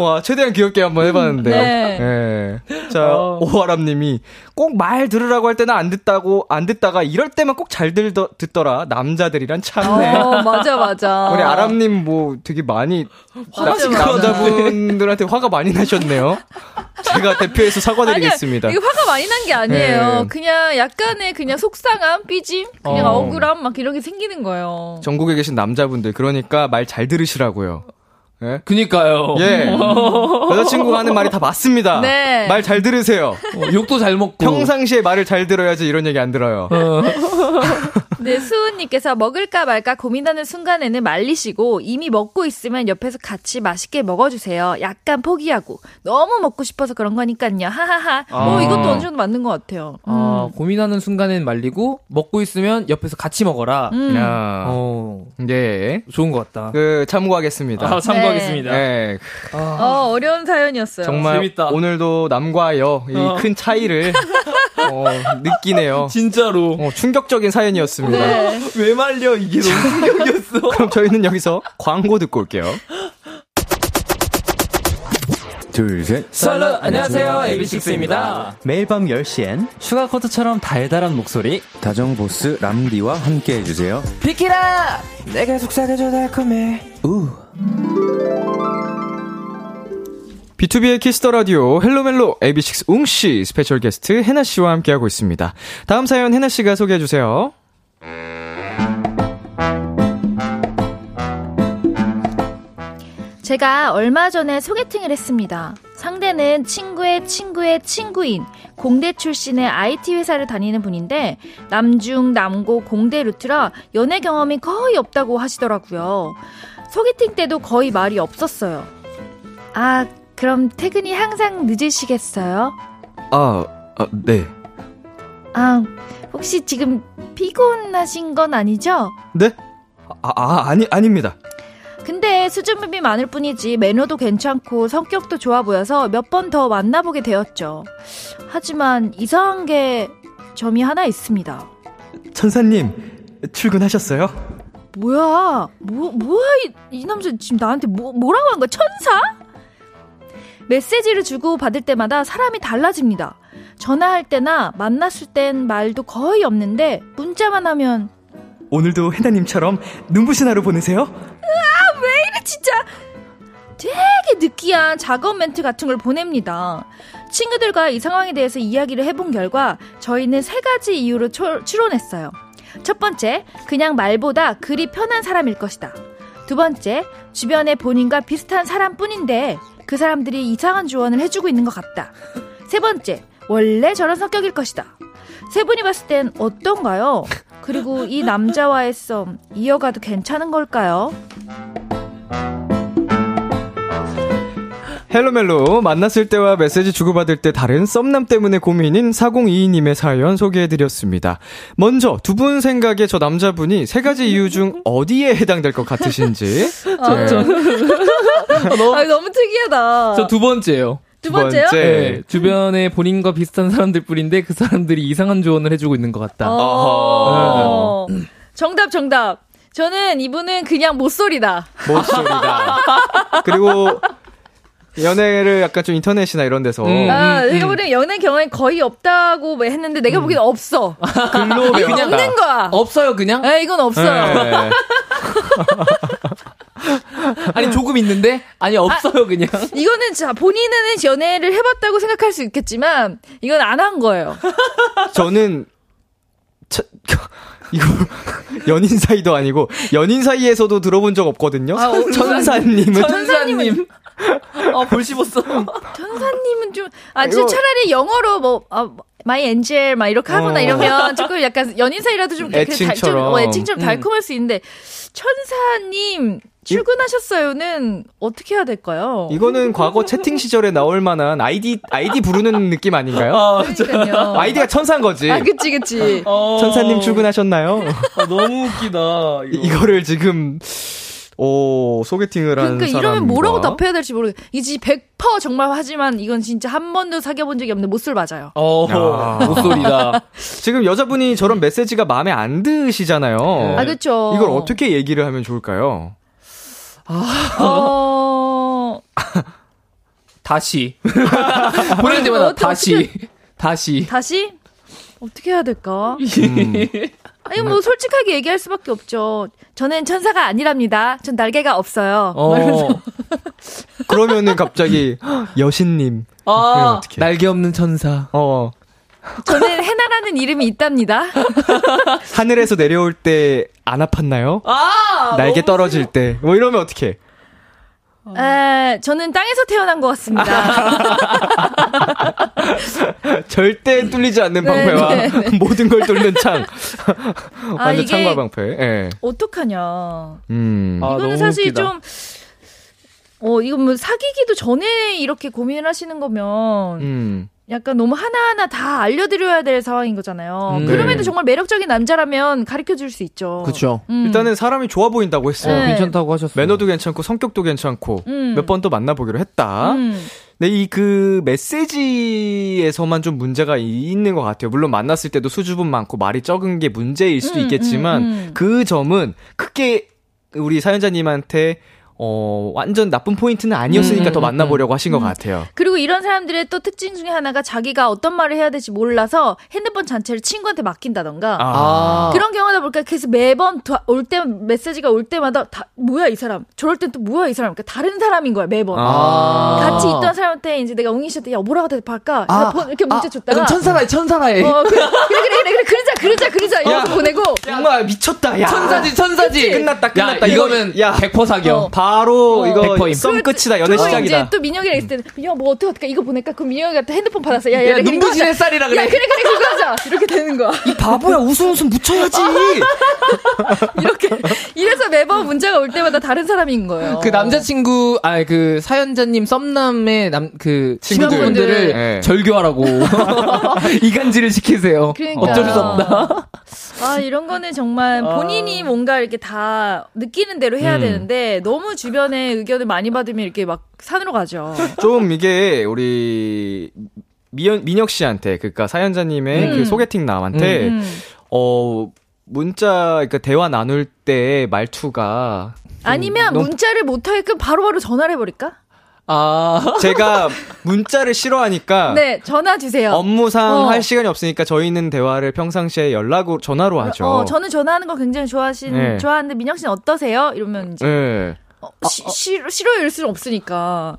와 최대한 귀엽게 한번 해봤는데. 네. 네. 자 어. 오하람님이 꼭 말 들으라고 할 때는 안 듣다고 안 듣다가 이럴 때만 꼭 잘 듣더라 남자들이란 참네. 어, 맞아 맞아. 우리 아람님 뭐 되게 많이 나, 남자분들한테 화가 많이 나셨네요. 제가 대표 해서 사과드리겠습니다. 아니요, 이거 화가 많이 난 게 아니에요. 네. 그냥 약간의 그냥 속상함, 삐짐, 그냥 어. 억울함 막 이런 게 생기는 거예요. 전국에 계신 남자분들 그러니까 말 잘 들으시라고요. 예? 그니까요. 예. [LAUGHS] 여자친구가 하는 말이 다 맞습니다. 네. 말 잘 들으세요. 어, 욕도 잘 먹고. 평상시에 말을 잘 들어야지 이런 얘기 안 들어요. 어. [LAUGHS] 네, 수은님께서 먹을까 말까 고민하는 순간에는 말리시고 이미 먹고 있으면 옆에서 같이 맛있게 먹어주세요. 약간 포기하고 너무 먹고 싶어서 그런 거니까요. 하하하. 아. 뭐 이것도 어느 정도 맞는 것 같아요. 아, 음. 고민하는 순간에는 말리고 먹고 있으면 옆에서 같이 먹어라. 음. 야. 어. 네. 좋은 것 같다. 그 참고하겠습니다. 아, 참고 네. 네. 아. 어, 어려운 사연이었어요. 정말 재밌다. 오늘도 남과 여 이 큰 어. 차이를 [LAUGHS] 어, 느끼네요. 진짜로. 어, 충격적인 사연이었습니다. 네. 왜 말려? 이게 너무 충격이었어. [LAUGHS] 그럼 저희는 여기서 광고 듣고 올게요. 둘, 셋. 썰러 안녕하세요. AB6IX입니다. 매일 밤 10시엔 슈가코트처럼 달달한 목소리 다정보스 람디와 함께 해주세요. 비키라! 내가 속삭여줘 달콤해. 우. 비투비의 키스 더 라디오 헬로멜로 AB6IX 웅씨 스페셜 게스트 해나 씨와 함께하고 있습니다. 다음 사연 해나 씨가 소개해 주세요. 제가 얼마 전에 소개팅을 했습니다. 상대는 친구의 친구의 친구인 공대 출신의 IT 회사를 다니는 분인데 남중 남고 공대 루트라 연애 경험이 거의 없다고 하시더라고요. 소개팅 때도 거의 말이 없었어요. 아, 그럼 퇴근이 항상 늦으시겠어요? 아, 아 네. 아, 혹시 지금 피곤하신 건 아니죠? 네? 아, 아 아니, 아닙니다. 근데 수줍음이 많을 뿐이지 매너도 괜찮고 성격도 좋아 보여서 몇 번 더 만나보게 되었죠. 하지만 이상한 게 점이 하나 있습니다. 천사님, 출근하셨어요? 뭐야? 뭐, 뭐야, 이, 이 남자 지금 나한테 뭐, 뭐라고 한 거야? 천사? 메시지를 주고 받을 때마다 사람이 달라집니다. 전화할 때나 만났을 땐 말도 거의 없는데 문자만 하면 오늘도 해나님처럼 눈부신 하루 보내세요? 으아, 왜 이래, 진짜! 되게 느끼한 작업 멘트 같은 걸 보냅니다. 친구들과 이 상황에 대해서 이야기를 해본 결과 저희는 세 가지 이유로 초, 추론했어요. 첫 번째, 그냥 말보다 글이 편한 사람일 것이다. 두 번째, 주변에 본인과 비슷한 사람뿐인데 그 사람들이 이상한 조언을 해주고 있는 것 같다. 세 번째, 원래 저런 성격일 것이다. 세 분이 봤을 땐 어떤가요? 그리고 이 남자와의 썸 이어가도 괜찮은 걸까요? 헬로멜로 만났을 때와 메시지 주고받을 때 다른 썸남 때문에 고민인 4022님의 사연 소개해드렸습니다. 먼저 두 분 생각에 저 남자분이 세 가지 이유 중 어디에 해당될 것 같으신지. [LAUGHS] 아, 네. 너무, 아, 너무 특이하다. 저 두 번째요. 두 번째요? 번째. 네, 주변에 본인과 비슷한 사람들 뿐인데 그 사람들이 이상한 조언을 해주고 있는 것 같다. 어~ 네. 정답, 정답. 저는 이분은 그냥 모쏠이다. 모쏠이다. 그리고 연애를 약간 좀 인터넷이나 이런 데서. 음, 아, 음, 내가 음. 보기엔 연애 경험이 거의 없다고 뭐 했는데 내가 음. 보기엔 없어. 글로 그냥 없는 거야. 없어요, 그냥? 네, 이건 없어요. 네. [LAUGHS] 아니 조금 있는데 아니 없어요 아, 그냥 이거는 자 본인은 연애를 해봤다고 생각할 수 있겠지만 이건 안 한 거예요. 저는 차, [LAUGHS] 이거 연인 사이도 아니고 연인 사이에서도 들어본 적 없거든요. 아, 어, 천사님은 천사님 어, 볼 씹었어. 천사님은 좀, 아, 저 차라리 영어로 뭐, 아, my angel, 막 이렇게 하거나 어. 이러면 조금 약간 연인 사이라도 좀, 애칭처럼. 달, 좀, 어, 애칭처럼 음. 달콤할 수 있는데, 천사님, 출근하셨어요는 어떻게 해야 될까요? 이거는 과거 채팅 시절에 나올 만한 아이디 아이디 부르는 느낌 아닌가요? 아, 그러니까요. 아이디가 천사인 거지. 아, 그치 그치. 어... 천사님 출근하셨나요? 아, 너무 웃기다. 이거. 이거를 지금 오, 소개팅을 한 그러니까 이러면 뭐라고 답해야 될지 모르겠. 이지 100% 정말 하지만 이건 진짜 한 번도 사귀어 본 적이 없는 못쏠 맞아요. 어, 못쏠이다. [LAUGHS] 지금 여자분이 저런 메시지가 마음에 안 드시잖아요. 아, 그렇죠. 이걸 어떻게 얘기를 하면 좋을까요? 아, [LAUGHS] 어... [LAUGHS] 다시. 보낼 때마다 다시. 다시. 다시? 어떻게 해야 될까? 음. 아니 뭐 솔직하게 얘기할 수밖에 없죠. 저는 천사가 아니랍니다. 전 날개가 없어요. 어. [LAUGHS] 그러면은 갑자기 여신님. 아, 날개 없는 천사. 어. 저는 해나라는 이름이 있답니다. [LAUGHS] 하늘에서 내려올 때 안 아팠나요? 아, 날개 떨어질 때. 뭐 이러면 어떻게? 에, 저는 땅에서 태어난 것 같습니다. [LAUGHS] [LAUGHS] 절대 뚫리지 않는 네, 방패와 네, 네, [LAUGHS] 모든 걸 뚫는 창. [LAUGHS] 아, 완전 창과 방패. 예. 어떡하냐. 음. 이거는 아, 사실 웃기다. 좀, 어, 이거 뭐 사귀기도 전에 이렇게 고민을 하시는 거면, 음. 약간 너무 하나하나 다 알려드려야 될 상황인 거잖아요. 음, 그럼에도 네. 정말 매력적인 남자라면 가르쳐 줄 수 있죠. 그렇죠. 음. 일단은 사람이 좋아 보인다고 했어요. 네. 괜찮다고 하셨어요. 매너도 괜찮고 성격도 괜찮고 음. 몇번 또 만나보기로 했다. 음. 근데 이 그 메시지에서만 좀 문제가 있는 것 같아요. 물론 만났을 때도 수줍음 많고 말이 적은 게 문제일 수도 음, 있겠지만 음, 그 점은 크게 우리 사연자님한테 어, 완전 나쁜 포인트는 아니었으니까 음, 더 만나보려고 음, 하신 것 음. 같아요. 그리고 이런 사람들의 또 특징 중에 하나가 자기가 어떤 말을 해야 될지 몰라서 핸드폰 전체를 친구한테 맡긴다던가. 아. 그런 경우다 보니까 그래서 매번 올 때 메시지가 올 때마다 다 뭐야 이 사람. 저럴 땐 또 뭐야 이 사람. 그러니까 다른 사람인 거야 매번. 아. 같이 있던 사람한테 이제 내가 웅이 씨한테 야 뭐라고 대답할까? 아. 이렇게 문제 아. 줬다가. 천사라해 천사라해 어, 그래, 그래 그래 그래 그래. 그러자 그러자 그러자. 이렇게 보내고. 정말 미쳤다 야. 천사지 천사지. 끝났다 끝났다. 야, 이거는 야. 100% 사겨 어. 바로 어. 이거 썸 끝이다 연애 시작이다. 이제 또 민혁이랑 있을 때 민혁 뭐 어떻게 어떻게 이거 보낼까? 그럼 민혁이가 또 핸드폰 받았어. 야, 야, 야 눈부신 햇살이라 그래. 야, 그래 그래 그거 하자. 이렇게 되는 거야. 이 바보야 웃음 웃음 묻혀야지. [LAUGHS] 이렇게 이래서 매번 문자가 올 때마다 다른 사람인 거예요. 그 남자친구 아 그 사연자님 썸남의 남 그 친구분들을 네. 절교하라고 [LAUGHS] [LAUGHS] 이간질을 시키세요. 그러니까. 어쩔 수 없다. 아 이런 거는 정말 본인이 아. 뭔가 이렇게 다 느끼는 대로 해야 음. 되는데 너무 주변에 의견을 많이 받으면 이렇게 막 산으로 가죠. 좀 이게 우리 미연, 민혁 씨한테 그니까 사연자님의 음. 그 소개팅 남한테 음. 어 문자 그러니까 대화 나눌 때 말투가 아니면 너무... 문자를 못 하게끔 바로바로 전화를 해버릴까? 아. 제가 문자를 싫어하니까. [LAUGHS] 네, 전화 주세요. 업무상 어. 할 시간이 없으니까 저희는 대화를 평상시에 연락으로, 전화로 하죠. 어, 저는 전화하는 거 굉장히 좋아하신, 네. 좋아하는데 민혁 씨는 어떠세요? 이러면 이제. 네. 어, 시, 아, 시, 싫어요, 이럴 수는 없으니까.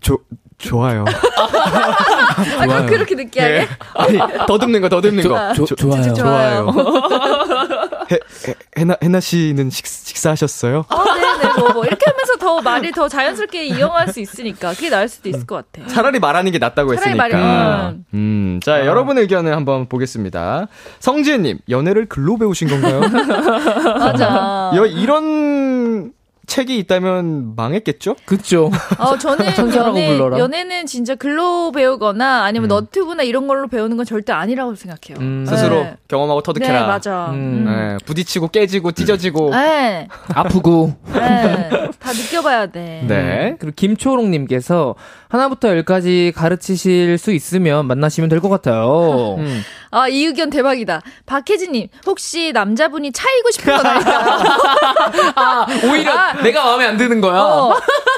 조, 좋아요. [LAUGHS] 아, 좋아요. 그렇게 느끼하게? 네. 아니, 더듬는 거, 더듬는 거. 아, 조, 좋아요. 좋아요. [LAUGHS] 해, 해, 해나, 해나 씨는 식, 식사하셨어요? 아, 네네. 뭐, 뭐, 이렇게 하면서 더 말이 더 자연스럽게 이용할 수 있으니까. 그게 나을 수도 있을 것 같아요. 차라리 말하는 게 낫다고 했으니까. 말이, 음. 음. 자, 아. 여러분의 의견을 한번 보겠습니다. 성지혜님, 연애를 글로 배우신 건가요? [LAUGHS] 맞아. 여, 이런 책이 있다면 망했겠죠? 그쵸. 어, 저는 [LAUGHS] 연애, 불러라. 연애는 진짜 글로 배우거나 아니면 음. 너튜브나 이런 걸로 배우는 건 절대 아니라고 생각해요. 음. 스스로 네. 경험하고 터득해라. 네, 맞아. 음. 네, 부딪히고 깨지고 찢어지고 네. 아프고 네. 다 느껴봐야 돼. 네. 그리고 김초롱님께서 하나부터 열까지 가르치실 수 있으면 만나시면 될 것 같아요. [LAUGHS] 음. 아, 이 의견 대박이다. 박혜진님, 혹시 남자분이 차이고 싶은 건 아닐까요? [LAUGHS] 아, 오히려 아, 내가 마음에 안 드는 거야. 어,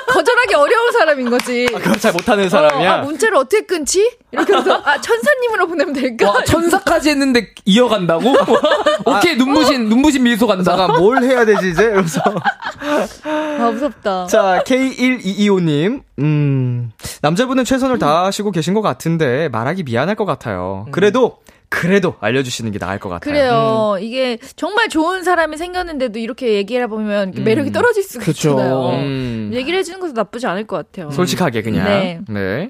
거절하기 어려운 사람인 거지. 아, 그걸 잘 못하는 사람이야. 어, 아, 문자를 어떻게 끊지? 이렇게 해서 아 천사님으로 보내면 될까? 와, 천사까지 했는데 이어간다고? [LAUGHS] 오케이 아, 눈부신 어? 눈부신 미소 간다. 내가 뭘 해야 되지 이제? 이러면서 아 무섭다. 자 K1225님, 음 남자분은 최선을 다하시고 계신 것 같은데 말하기 미안할 것 같아요. 음. 그래도 그래도 알려주시는 게 나을 것 같아요. 그래요. 음. 이게 정말 좋은 사람이 생겼는데도 이렇게 얘기를 해보면 음. 매력이 떨어질 수가 그쵸. 있잖아요. 음. 얘기를 해주는 것도 나쁘지 않을 것 같아요. 솔직하게 그냥. 네. 네.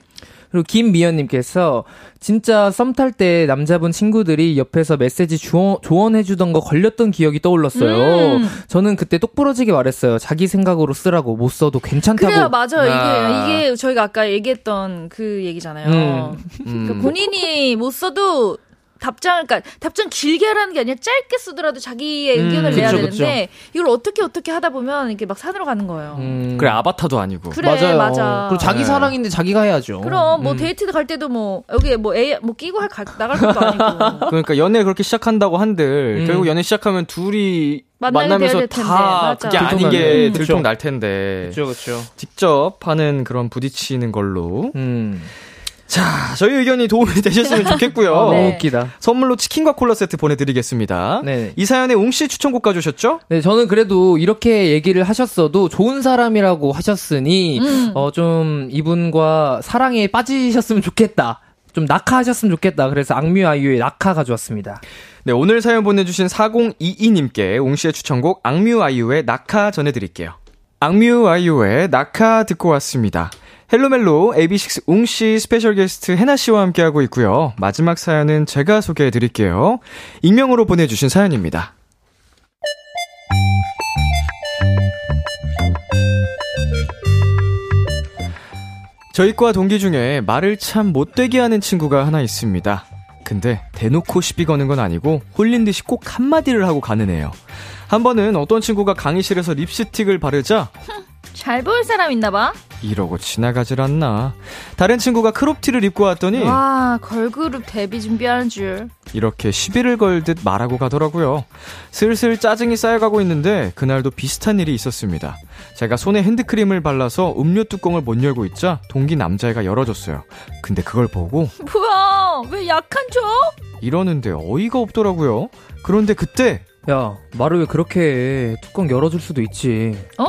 그리고 김미연님께서 진짜 썸 탈 때 남자분 친구들이 옆에서 메시지 주원, 조언해주던 거 걸렸던 기억이 떠올랐어요. 음. 저는 그때 똑부러지게 말했어요. 자기 생각으로 쓰라고 못 써도 괜찮다고. 그래요, 맞아요. 아. 이게 이게 저희가 아까 얘기했던 그 얘기잖아요. 음. 그러니까 본인이 못 써도 답장을 그러니까 답장 길게 하라는 게 아니라 짧게 쓰더라도 자기의 음, 의견을 내야 그쵸, 되는데 그쵸. 이걸 어떻게 어떻게 하다 보면 이게 막 산으로 가는 거예요. 음. 그래 아바타도 아니고. 그래 맞아요. 맞아. 그리고 자기 네. 사랑인데 자기가 해야죠. 그럼 뭐 음. 데이트 갈 때도 뭐 여기 뭐애뭐 끼고 할 가, 나갈 것도 아니고. [LAUGHS] 그러니까 연애 그렇게 시작한다고 한들 음. 결국 연애 시작하면 둘이 만나면서 다 맞아. 그게 아닌 게 들통 날 텐데. 그렇죠, 그렇죠. 직접 하는 그런 부딪히는 걸로. 음. 자, 저희 의견이 도움이 [LAUGHS] 되셨으면 좋겠고요. 어, 네. 웃기다. 선물로 치킨과 콜라 세트 보내드리겠습니다. 네. 이 사연에 웅씨 추천곡 가주셨죠? 네, 저는 그래도 이렇게 얘기를 하셨어도 좋은 사람이라고 하셨으니, 음. 어, 좀 이분과 사랑에 빠지셨으면 좋겠다. 좀 낙하하셨으면 좋겠다. 그래서 악뮤 아이유의 낙하 가져왔습니다. 네, 오늘 사연 보내주신 4022님께 웅씨의 추천곡 악뮤 아이유의 낙하 전해드릴게요. 악뮤 아이유의 낙하 듣고 왔습니다. 헬로멜로 AB6 웅씨 스페셜 게스트 해나씨와 함께하고 있고요. 마지막 사연은 제가 소개해 드릴게요. 익명으로 보내주신 사연입니다. 저희 과 동기 중에 말을 참 못되게 하는 친구가 하나 있습니다. 근데 대놓고 시비 거는 건 아니고 흘리듯이 꼭 한마디를 하고 가는 애요. 한 번은 어떤 친구가 강의실에서 립스틱을 바르자 잘 보일 사람 있나 봐. 이러고 지나가질 않나. 다른 친구가 크롭티를 입고 왔더니 와 걸그룹 데뷔 준비하는 줄. 이렇게 시비를 걸듯 말하고 가더라고요. 슬슬 짜증이 쌓여가고 있는데 그날도 비슷한 일이 있었습니다. 제가 손에 핸드크림을 발라서 음료 뚜껑을 못 열고 있자 동기 남자애가 열어줬어요. 근데 그걸 보고 [LAUGHS] 뭐야 왜 약한 척? 이러는데 어이가 없더라고요. 그런데 그때 야 말을 왜 그렇게 해. 뚜껑 열어줄 수도 있지. 어?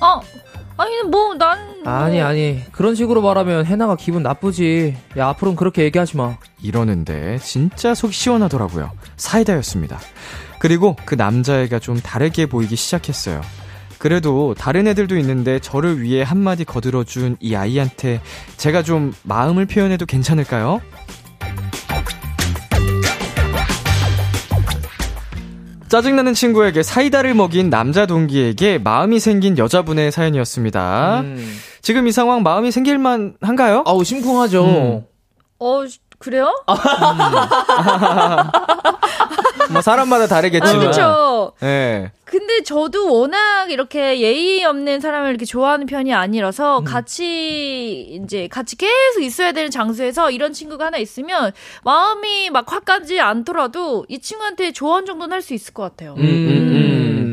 어? 아니 뭐 난. 뭐... 아니 아니 그런 식으로 말하면 해나가 기분 나쁘지. 야 앞으로는 그렇게 얘기하지 마. 이러는데 진짜 속 시원하더라고요. 사이다였습니다. 그리고 그 남자애가 좀 다르게 보이기 시작했어요. 그래도 다른 애들도 있는데 저를 위해 한마디 거들어준 이 아이한테 제가 좀 마음을 표현해도 괜찮을까요? 짜증나는 친구에게 사이다를 먹인 남자 동기에게 마음이 생긴 여자분의 사연이었습니다. 음. 지금 이 상황 마음이 생길만 한가요? 아우, 심쿵하죠. 음. 어, 그래요? 음. [LAUGHS] 뭐 사람마다 다르겠지만. 아, 그렇죠. 네. 근데 저도 워낙 이렇게 예의 없는 사람을 이렇게 좋아하는 편이 아니라서 음. 같이 이제 같이 계속 있어야 되는 장소에서 이런 친구가 하나 있으면 마음이 막확 가지 않더라도 이 친구한테 조언 정도는 할 수 있을 것 같아요. 음, 음,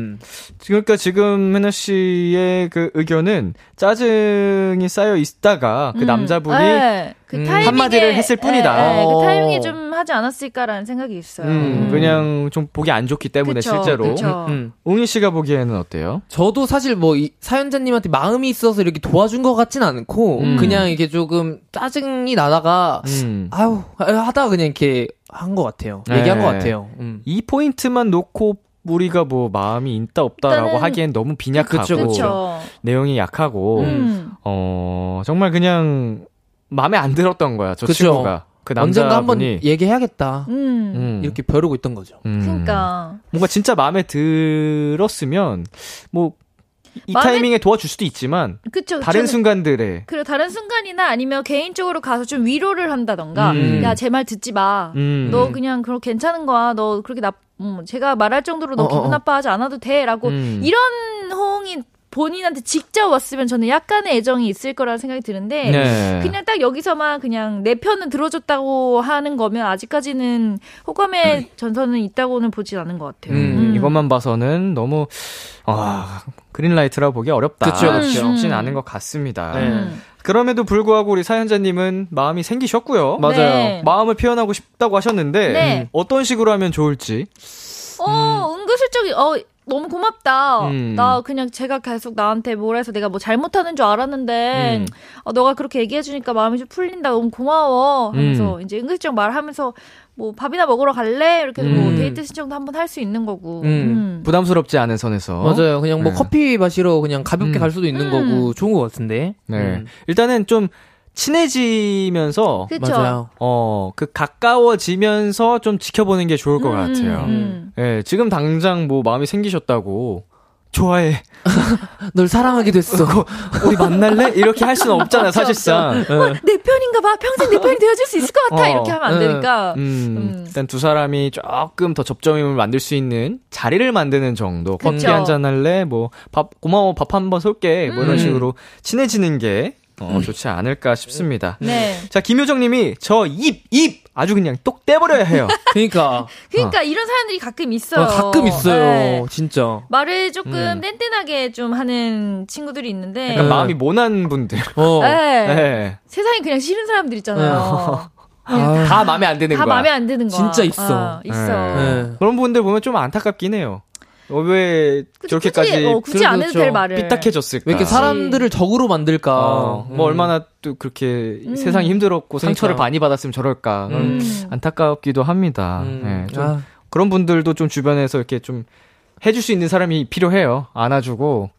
음. 음. 그러니까 지금 해나 씨의 그 의견은 짜증이 쌓여 있다가 그 음. 남자분이 네. 그 음, 한마디를 했을 뿐이다. 네, 네, 그 타이밍에 좀 하지 않았을까라는 생각이 있어요. 음, 음. 그냥 좀 보기 안 좋기 때문에 그쵸, 실제로. 그쵸. 음, 웅이 씨가 보기에는 어때요? 저도 사실 뭐 이 사연자님한테 마음이 있어서 이렇게 도와준 것 같진 않고 음. 그냥 이게 조금 짜증이 나다가 음. 아유 하다가 그냥 이렇게 한 것 같아요. 얘기한 네. 것 같아요. 이 포인트만 놓고 우리가 뭐 마음이 있다 없다라고 하기엔 너무 빈약하고 그쵸, 그쵸. 내용이 약하고 음. 어 정말 그냥 마음에 안 들었던 거야 저 그쵸. 친구가 그 언젠가 한번 얘기해야겠다 음. 음. 이렇게 벼르고 있던 거죠. 음. 그러니까 뭔가 진짜 마음에 들었으면 뭐 이 타이밍에 도와줄 수도 있지만 그쵸, 다른 순간들에 그리고 다른 순간이나 아니면 개인적으로 가서 좀 위로를 한다던가 음. 야제 말 듣지 마너 음. 그냥 그렇 괜찮은 거야 너 그렇게 나 음, 제가 말할 정도로 너 어, 어 기분 어. 나빠하지 않아도 돼라고 음. 이런 호응이 본인한테 직접 왔으면 저는 약간의 애정이 있을 거라는 생각이 드는데 네. 그냥 딱 여기서만 그냥 내 편은 들어줬다고 하는 거면 아직까지는 호감의 음. 전선은 있다고는 보진 않은 것 같아요. 음, 음. 이것만 봐서는 너무 아 그린라이트라고 보기 어렵다. 그렇죠, 쉽진 않은 것 같습니다. 네. 음. 그럼에도 불구하고 우리 사연자님은 마음이 생기셨고요. 맞아요. 네. 마음을 표현하고 싶다고 하셨는데 네. 어떤 식으로 하면 좋을지. 어, 음. 은근슬쩍 어 너무 고맙다. 음. 나 그냥 제가 계속 나한테 뭘 해서 내가 뭐 잘못하는 줄 알았는데, 음. 어, 너가 그렇게 얘기해주니까 마음이 좀 풀린다. 너무 고마워. 하면서 음. 이제 은근슬쩍 말하면서 뭐 밥이나 먹으러 갈래? 이렇게 뭐 음. 뭐 데이트 신청도 한번 할 수 있는 거고. 음. 음. 부담스럽지 않은 선에서. 맞아요. 그냥 뭐 네. 커피 마시러 그냥 가볍게 갈 수도 있는 거고 좋은 것 같은데. 네. 일단은 좀 친해지면서 그쵸? 맞아요. 어, 그 가까워지면서 좀 지켜보는 게 좋을 것 음, 같아요. 음. 예, 지금 당장 뭐 마음이 생기셨다고 좋아해. [LAUGHS] 널 사랑하게 됐어. 우리 만날래? 이렇게 할 수는 없잖아, 사실상. 어, 내 편인가 봐. 평생 내 편이 되어줄 수 있을 것 같아. 어, 이렇게 하면 안 되니까. 음, 음. 일단 두 사람이 조금 더 접점임을 만들 수 있는 자리를 만드는 정도. 커피 한잔 할래? 뭐, 밥, 고마워, 밥 한번 쏠게. 뭐 이런 음. 식으로 친해지는 게 어, 좋지 않을까 싶습니다. 네. 자, 김효정 님이 저 입, 입! 아주 그냥 똑 떼버려야 해요. [LAUGHS] 그니까. 그니까, 어. 이런 사연들이 가끔 있어요. 어, 가끔 있어요. 네. 진짜. 말을 조금 음. 뗀뗀하게 좀 하는 친구들이 있는데. 약간 네. 마음이 모난 분들. 어. 네. [LAUGHS] 네. 세상에 그냥 싫은 사람들 있잖아요. [LAUGHS] 아. 다 마음에 안 드는 다 거야. 다 마음에 안 드는 거야. 진짜 있어. 아, 있어. 네. 그런 분들 보면 좀 안타깝긴 해요. 어, 왜 굳이, 저렇게까지 굳이, 어, 굳이 안 해도 될 말을 삐딱해졌을까? 왜 이렇게 사람들을 적으로 만들까? 어, 뭐 음. 얼마나 또 그렇게 음. 세상이 힘들었고 그러니까. 상처를 많이 받았으면 저럴까? 음. 안타깝기도 합니다. 음. 네, 좀 아. 그런 분들도 좀 주변에서 이렇게 좀 해줄 수 있는 사람이 필요해요. 안아주고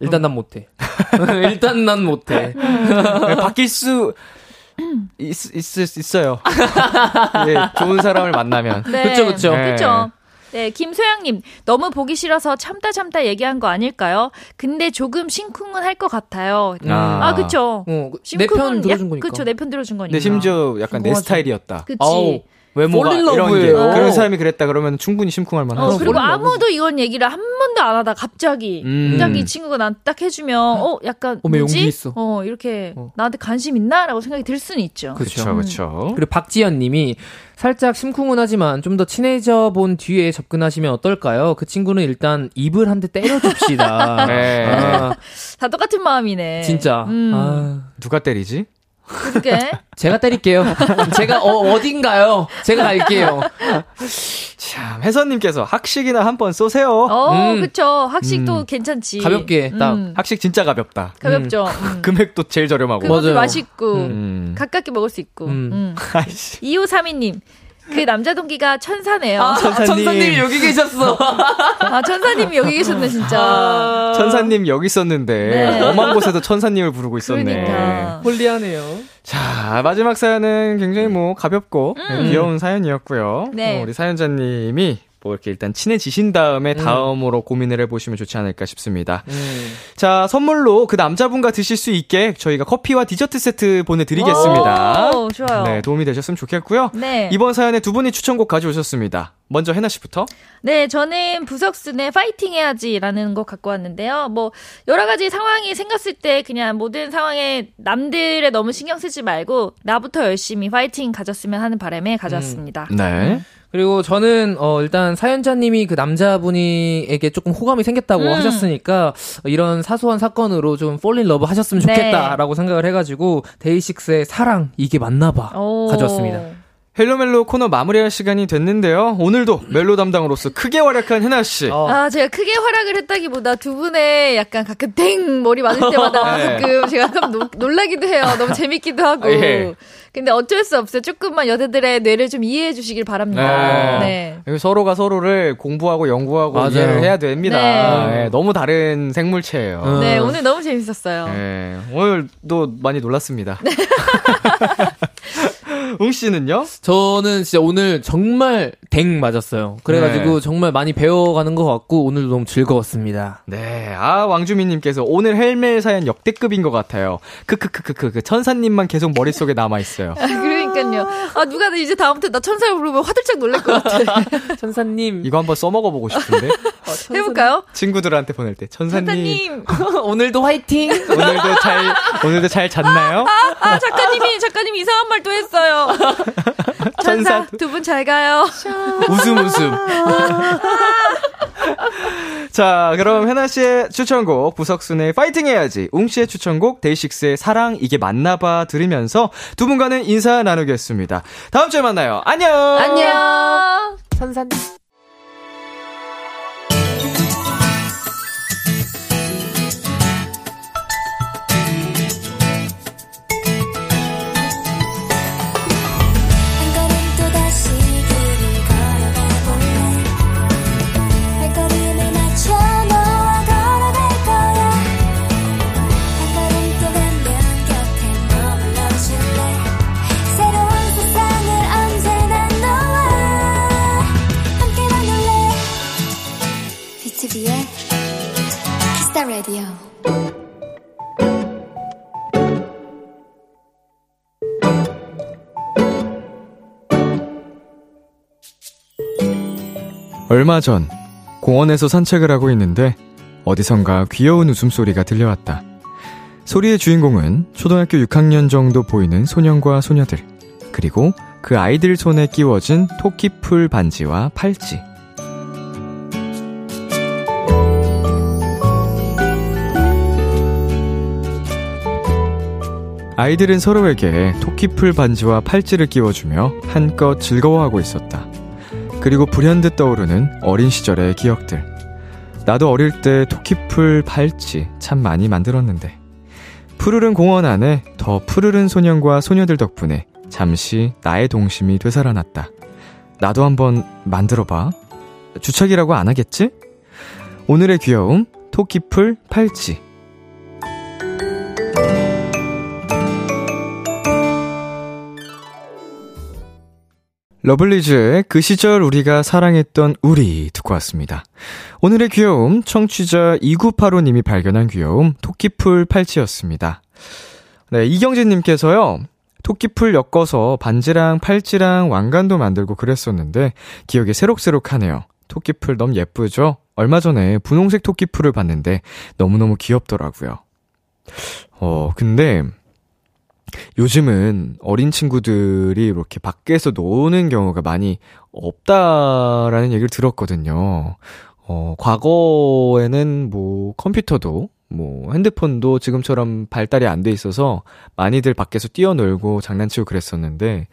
일단 난 못해. [LAUGHS] 일단 난 못해. 네, 바뀔 수 있, 있, 있어요. 네, [LAUGHS] 좋은 사람을 만나면. 네. 그쵸, 그쵸. 네. 그쵸. 네, 김소영님, 너무 보기 싫어서 참다 참다 얘기한 거 아닐까요? 근데 조금 심쿵은 할 것 같아요. 아, 아 그쵸. 어, 내편 들어준 거니까. 그쵸, 내 편 들어준 거니까. 근데 심지어 약간 내 스타일이었다. 그치. 아우. 외모가 이런 게 그런 사람이 그랬다 그러면 충분히 심쿵할 만하죠. 어, 그리고 아무도 이건 얘기를 한 번도 안 하다 갑자기 음. 갑자기 이 친구가 난 딱 해주면 어 약간 어, 뭐지? 어 이렇게 어. 나한테 관심 있나라고 생각이 들 수는 있죠. 그렇죠, 그렇죠. 그리고 박지연님이 살짝 심쿵은 하지만 좀 더 친해져 본 뒤에 접근하시면 어떨까요? 그 친구는 일단 입을 한 대 때려줍시다. [LAUGHS] 네. 아. 다 똑같은 마음이네. 진짜. 음. 아. 누가 때리지? 그게 제가 때릴게요. 제가 어, 어딘가요? 제가 갈게요. 참 혜선님께서 학식이나 한 번 쏘세요. 어, 음. 그쵸. 학식도 음. 괜찮지. 가볍게 딱 음. 학식 진짜 가볍다. 가볍죠. 음. 금액도 제일 저렴하고. 맞아요. 맛있고 음. 가깝게 먹을 수 있고. 음. [LAUGHS] 2532님 그 남자 동기가 천사네요. 아, 천사님. 천사님이 여기 계셨어. 아, 천사님이 여기 계셨네, 진짜. 아, 천사님 여기 있었는데, 네. 엄한 곳에도 천사님을 부르고 있었네. 그러니까. 홀리하네요. 자, 마지막 사연은 굉장히 뭐 가볍고 음. 귀여운 사연이었고요. 네. 어, 우리 사연자님이 뭐 이렇게 일단 친해지신 다음에 음. 다음으로 고민을 해보시면 좋지 않을까 싶습니다. 음. 자, 선물로 그 남자분과 드실 수 있게 저희가 커피와 디저트 세트 보내드리겠습니다. 오, 좋아요. 네, 도움이 되셨으면 좋겠고요. 네. 이번 사연에 두 분이 추천곡 가져오셨습니다. 먼저 해나 씨부터. 네, 저는 부석순의 파이팅 해야지라는 곡 갖고 왔는데요. 뭐 여러 가지 상황이 생겼을 때 그냥 모든 상황에 남들에 너무 신경 쓰지 말고 나부터 열심히 파이팅 가졌으면 하는 바람에 가져왔습니다. 음. 네. 그리고 저는 어 일단 사연자님이 그 남자분이에게 조금 호감이 생겼다고 음. 하셨으니까 이런 사소한 사건으로 좀 fall in love 하셨으면 네. 좋겠다라고 네. 생각을 해가지고 데이식스의 사랑 이게 맞나봐 가져왔습니다. 헬로멜로 코너 마무리할 시간이 됐는데요. 오늘도 멜로 담당으로서 크게 활약한 해나 씨. 어. 아, 제가 크게 활약을 했다기보다 두 분의 약간 가끔 땡 머리 맞을 때마다 [LAUGHS] 네. 가끔 제가 가끔 노, 놀라기도 해요. 너무 재밌기도 하고. 예. 근데 어쩔 수 없어요. 조금만 여자들의 뇌를 좀 이해해 주시길 바랍니다. 네. 네. 서로가 서로를 공부하고 연구하고 맞아요. 이해를 해야 됩니다. 네. 네. 너무 다른 생물체예요. 음. 네, 오늘 너무 재밌었어요. 네, 오늘도 많이 놀랐습니다. [LAUGHS] 웅 씨는요? 저는 진짜 오늘 정말 댕 맞았어요. 그래가지고 네. 정말 많이 배워가는 것 같고 오늘도 너무 즐거웠습니다. 네, 아 왕주민님께서 오늘 헬멜 사연 역대급인 것 같아요. 크크크크크 그 천사님만 계속 머릿속에 남아 있어요. [LAUGHS] 아, 그러니까요. 아 누가 이제 다음부터 나 천사를 부르면 화들짝 놀랄 것 같아. [LAUGHS] 천사님 이거 한번 써먹어 보고 싶은데. 어. [LAUGHS] 해볼까요? 친구들한테 보낼 때 천사님, 천사님. [LAUGHS] 오늘도 화이팅. 오늘도 잘 오늘도 잘 잤나요? 아, 아, 아 작가님이 작가님 이상한 말도 했어요. 천사 두 분 잘 가요. 웃음 웃음. 자, 그럼 해나 씨의 추천곡 부석순의 파이팅 해야지. 웅 씨의 추천곡 데이식스의 사랑 이게 맞나봐 들으면서 두 분과는 인사 나누겠습니다. 다음 주에 만나요. 안녕. 안녕. 선사 님. 얼마 전 공원에서 산책을 하고 있는데 어디선가 귀여운 웃음소리가 들려왔다. 소리의 주인공은 초등학교 6학년 정도 보이는 소년과 소녀들, 그리고 그 아이들 손에 끼워진 토끼풀 반지와 팔찌. 아이들은 서로에게 토끼풀 반지와 팔찌를 끼워주며 한껏 즐거워하고 있었다. 그리고 불현듯 떠오르는 어린 시절의 기억들. 나도 어릴 때 토끼풀 팔찌 참 많이 만들었는데. 푸르른 공원 안에 더 푸르른 소년과 소녀들 덕분에 잠시 나의 동심이 되살아났다. 나도 한번 만들어봐. 주착이라고 안 하겠지? 오늘의 귀여움, 토끼풀 팔찌. 러블리즈의 그 시절 우리가 사랑했던 우리 듣고 왔습니다. 오늘의 귀여움, 청취자 2985님이 발견한 귀여움, 토끼풀 팔찌였습니다. 네, 이경진 님께서요, 토끼풀 엮어서 반지랑 팔찌랑 왕관도 만들고 그랬었는데, 기억이 새록새록하네요. 토끼풀 너무 예쁘죠? 얼마 전에 분홍색 토끼풀을 봤는데, 너무너무 귀엽더라고요. 어, 근데, 요즘은 어린 친구들이 이렇게 밖에서 노는 경우가 많이 없다라는 얘기를 들었거든요. 어, 과거에는 뭐 컴퓨터도 뭐 핸드폰도 지금처럼 발달이 안 돼 있어서 많이들 밖에서 뛰어놀고 장난치고 그랬었는데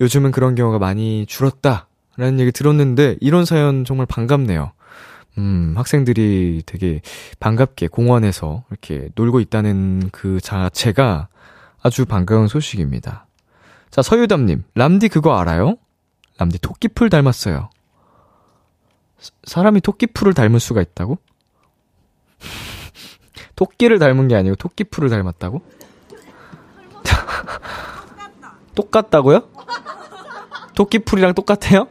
요즘은 그런 경우가 많이 줄었다라는 얘기 들었는데 이런 사연 정말 반갑네요. 음, 학생들이 되게 반갑게 공원에서 이렇게 놀고 있다는 그 자체가 아주 반가운 소식입니다. 자, 서유담님, 람디 그거 알아요? 남디 토끼풀 닮았어요. 사람이 토끼풀을 닮을 수가 있다고? [LAUGHS] 토끼를 닮은 게 아니고 토끼풀을 닮았다고? [LAUGHS] 똑같다고요? 토끼풀이랑 똑같아요?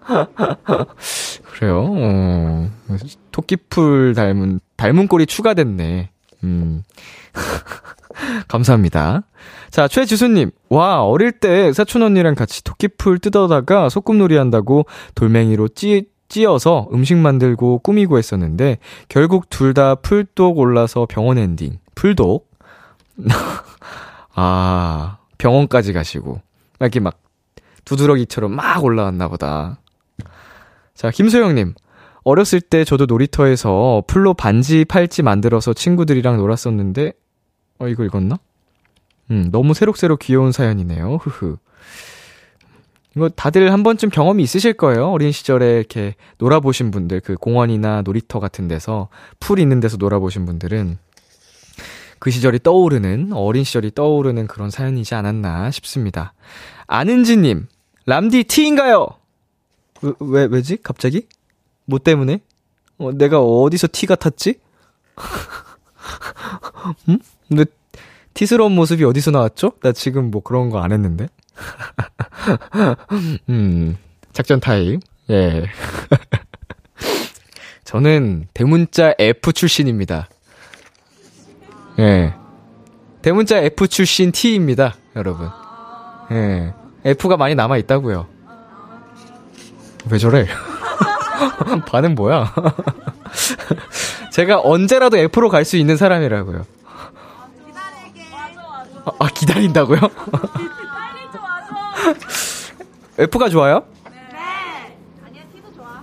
[LAUGHS] 그래요. 어, 토끼풀 닮은 닮은 꼴이 추가됐네. 음. [LAUGHS] 감사합니다. 자, 최지수님. 와, 어릴 때 사촌 언니랑 같이 토끼풀 뜯어다가 소꿉놀이 한다고 돌멩이로 찌, 찧어서 음식 만들고 꾸미고 했었는데, 결국 둘 다 풀독 올라서 병원 엔딩. 풀독? [LAUGHS] 아, 병원까지 가시고. 이렇게 막 두드러기처럼 막 올라왔나 보다. 자, 김소영님. 어렸을 때 저도 놀이터에서 풀로 반지, 팔찌 만들어서 친구들이랑 놀았었는데, 어, 이거 읽었나? 음, 너무 새록새록 귀여운 사연이네요. 흐흐. 이거 다들 한 번쯤 경험이 있으실 거예요. 어린 시절에 이렇게 놀아보신 분들, 그 공원이나 놀이터 같은 데서, 풀 있는 데서 놀아보신 분들은 그 시절이 떠오르는, 어린 시절이 떠오르는 그런 사연이지 않았나 싶습니다. 아는지님, 람디 티인가요? 왜, 왜, 왜지? 갑자기? 뭐 때문에? 어, 내가 어디서 티 같았지? [LAUGHS] 음? 근데 티스러운 모습이 어디서 나왔죠? 나 지금 뭐 그런 거 안 했는데. [LAUGHS] 음, 작전 타임. 예. [LAUGHS] 저는 대문자 F 출신입니다. 예. 대문자 F 출신 T입니다, 여러분. 예. F가 많이 남아 있다고요. 왜 저래? [LAUGHS] 반은 뭐야? 제가 언제라도 F로 갈 수 있는 사람이라고요. 아, 아 기다린다고요? F가 좋아요? 네. 아니야, T도 좋아.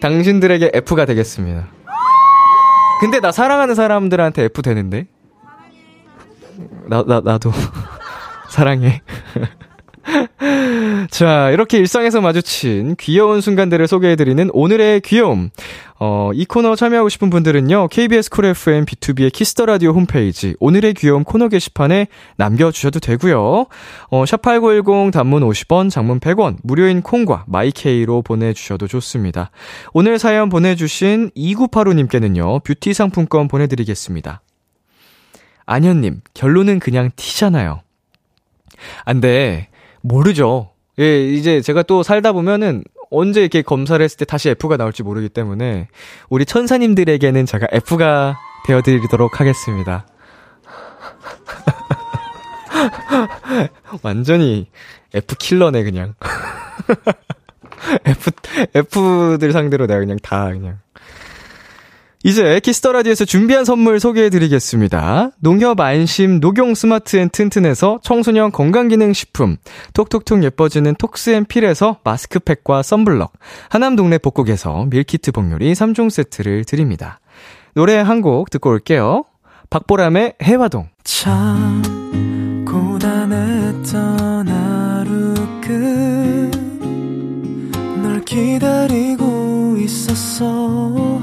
당신들에게 F가 되겠습니다. 근데 나 사랑하는 사람들한테 F 되는데? 나, 나, 나도. 사랑해. [LAUGHS] 자, 이렇게 일상에서 마주친 귀여운 순간들을 소개해드리는 오늘의 귀여움. 어, 이 코너 참여하고 싶은 분들은요, KBS 쿨 FM 비투비의 키스 더 라디오 홈페이지, 오늘의 귀여움 코너 게시판에 남겨주셔도 되고요 어, 샵8910 단문 50원, 장문 100원, 무료인 콩과 마이케이로 보내주셔도 좋습니다. 오늘 사연 보내주신 2985님께는요, 뷰티 상품권 보내드리겠습니다. 안현님, 결론은 그냥 티잖아요. 안 돼. 모르죠. 예, 이제 제가 또 살다 보면은 언제 이렇게 검사를 했을 때 다시 F가 나올지 모르기 때문에 우리 천사님들에게는 제가 F가 되어드리도록 하겠습니다. [LAUGHS] 완전히 F 킬러네 그냥. [LAUGHS] F F들 상대로 내가 그냥 다 그냥 이제 키스 더 라디오에서 준비한 선물 소개해 드리겠습니다. 농협 안심 녹용 스마트 앤 튼튼에서 청소년 건강기능 식품, 톡톡톡 예뻐지는 톡스앤필에서 마스크팩과 썬블럭, 하남 동네 복국에서 밀키트 복요리 3종 세트를 드립니다. 노래 한 곡 듣고 올게요. 박보람의 혜화동. 참 고단했던 하루 끝 널 기다리고 있었어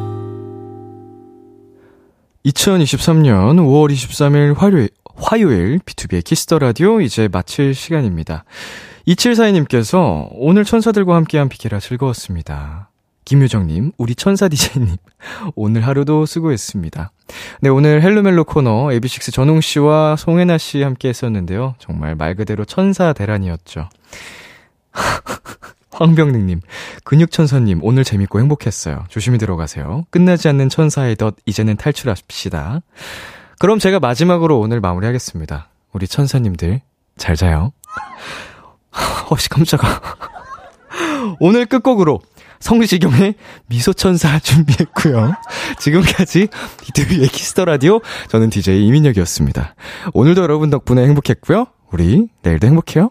2023년 5월 23일 화요일, 화요일 비투비의 키스 더 라디오 이제 마칠 시간입니다. 2742님께서 오늘 천사들과 함께한 비키라 즐거웠습니다. 김유정님, 우리 천사 디제이님, 오늘 하루도 수고했습니다. 네, 오늘 헬로멜로 코너 에비식스 전웅씨와 송혜나씨 함께 했었는데요. 정말 말 그대로 천사 대란이었죠. [LAUGHS] 황병능님, 근육천사님, 오늘 재밌고 행복했어요. 조심히 들어가세요. 끝나지 않는 천사의 덫, 이제는 탈출합시다. 그럼 제가 마지막으로 오늘 마무리하겠습니다. 우리 천사님들, 잘 자요. [LAUGHS] 어씨, 깜짝아. [LAUGHS] 오늘 끝곡으로 성시경의 미소천사 준비했고요. 지금까지 비투비의 키스 더 라디오 저는 DJ 이민혁이었습니다. 오늘도 여러분 덕분에 행복했고요. 우리 내일도 행복해요.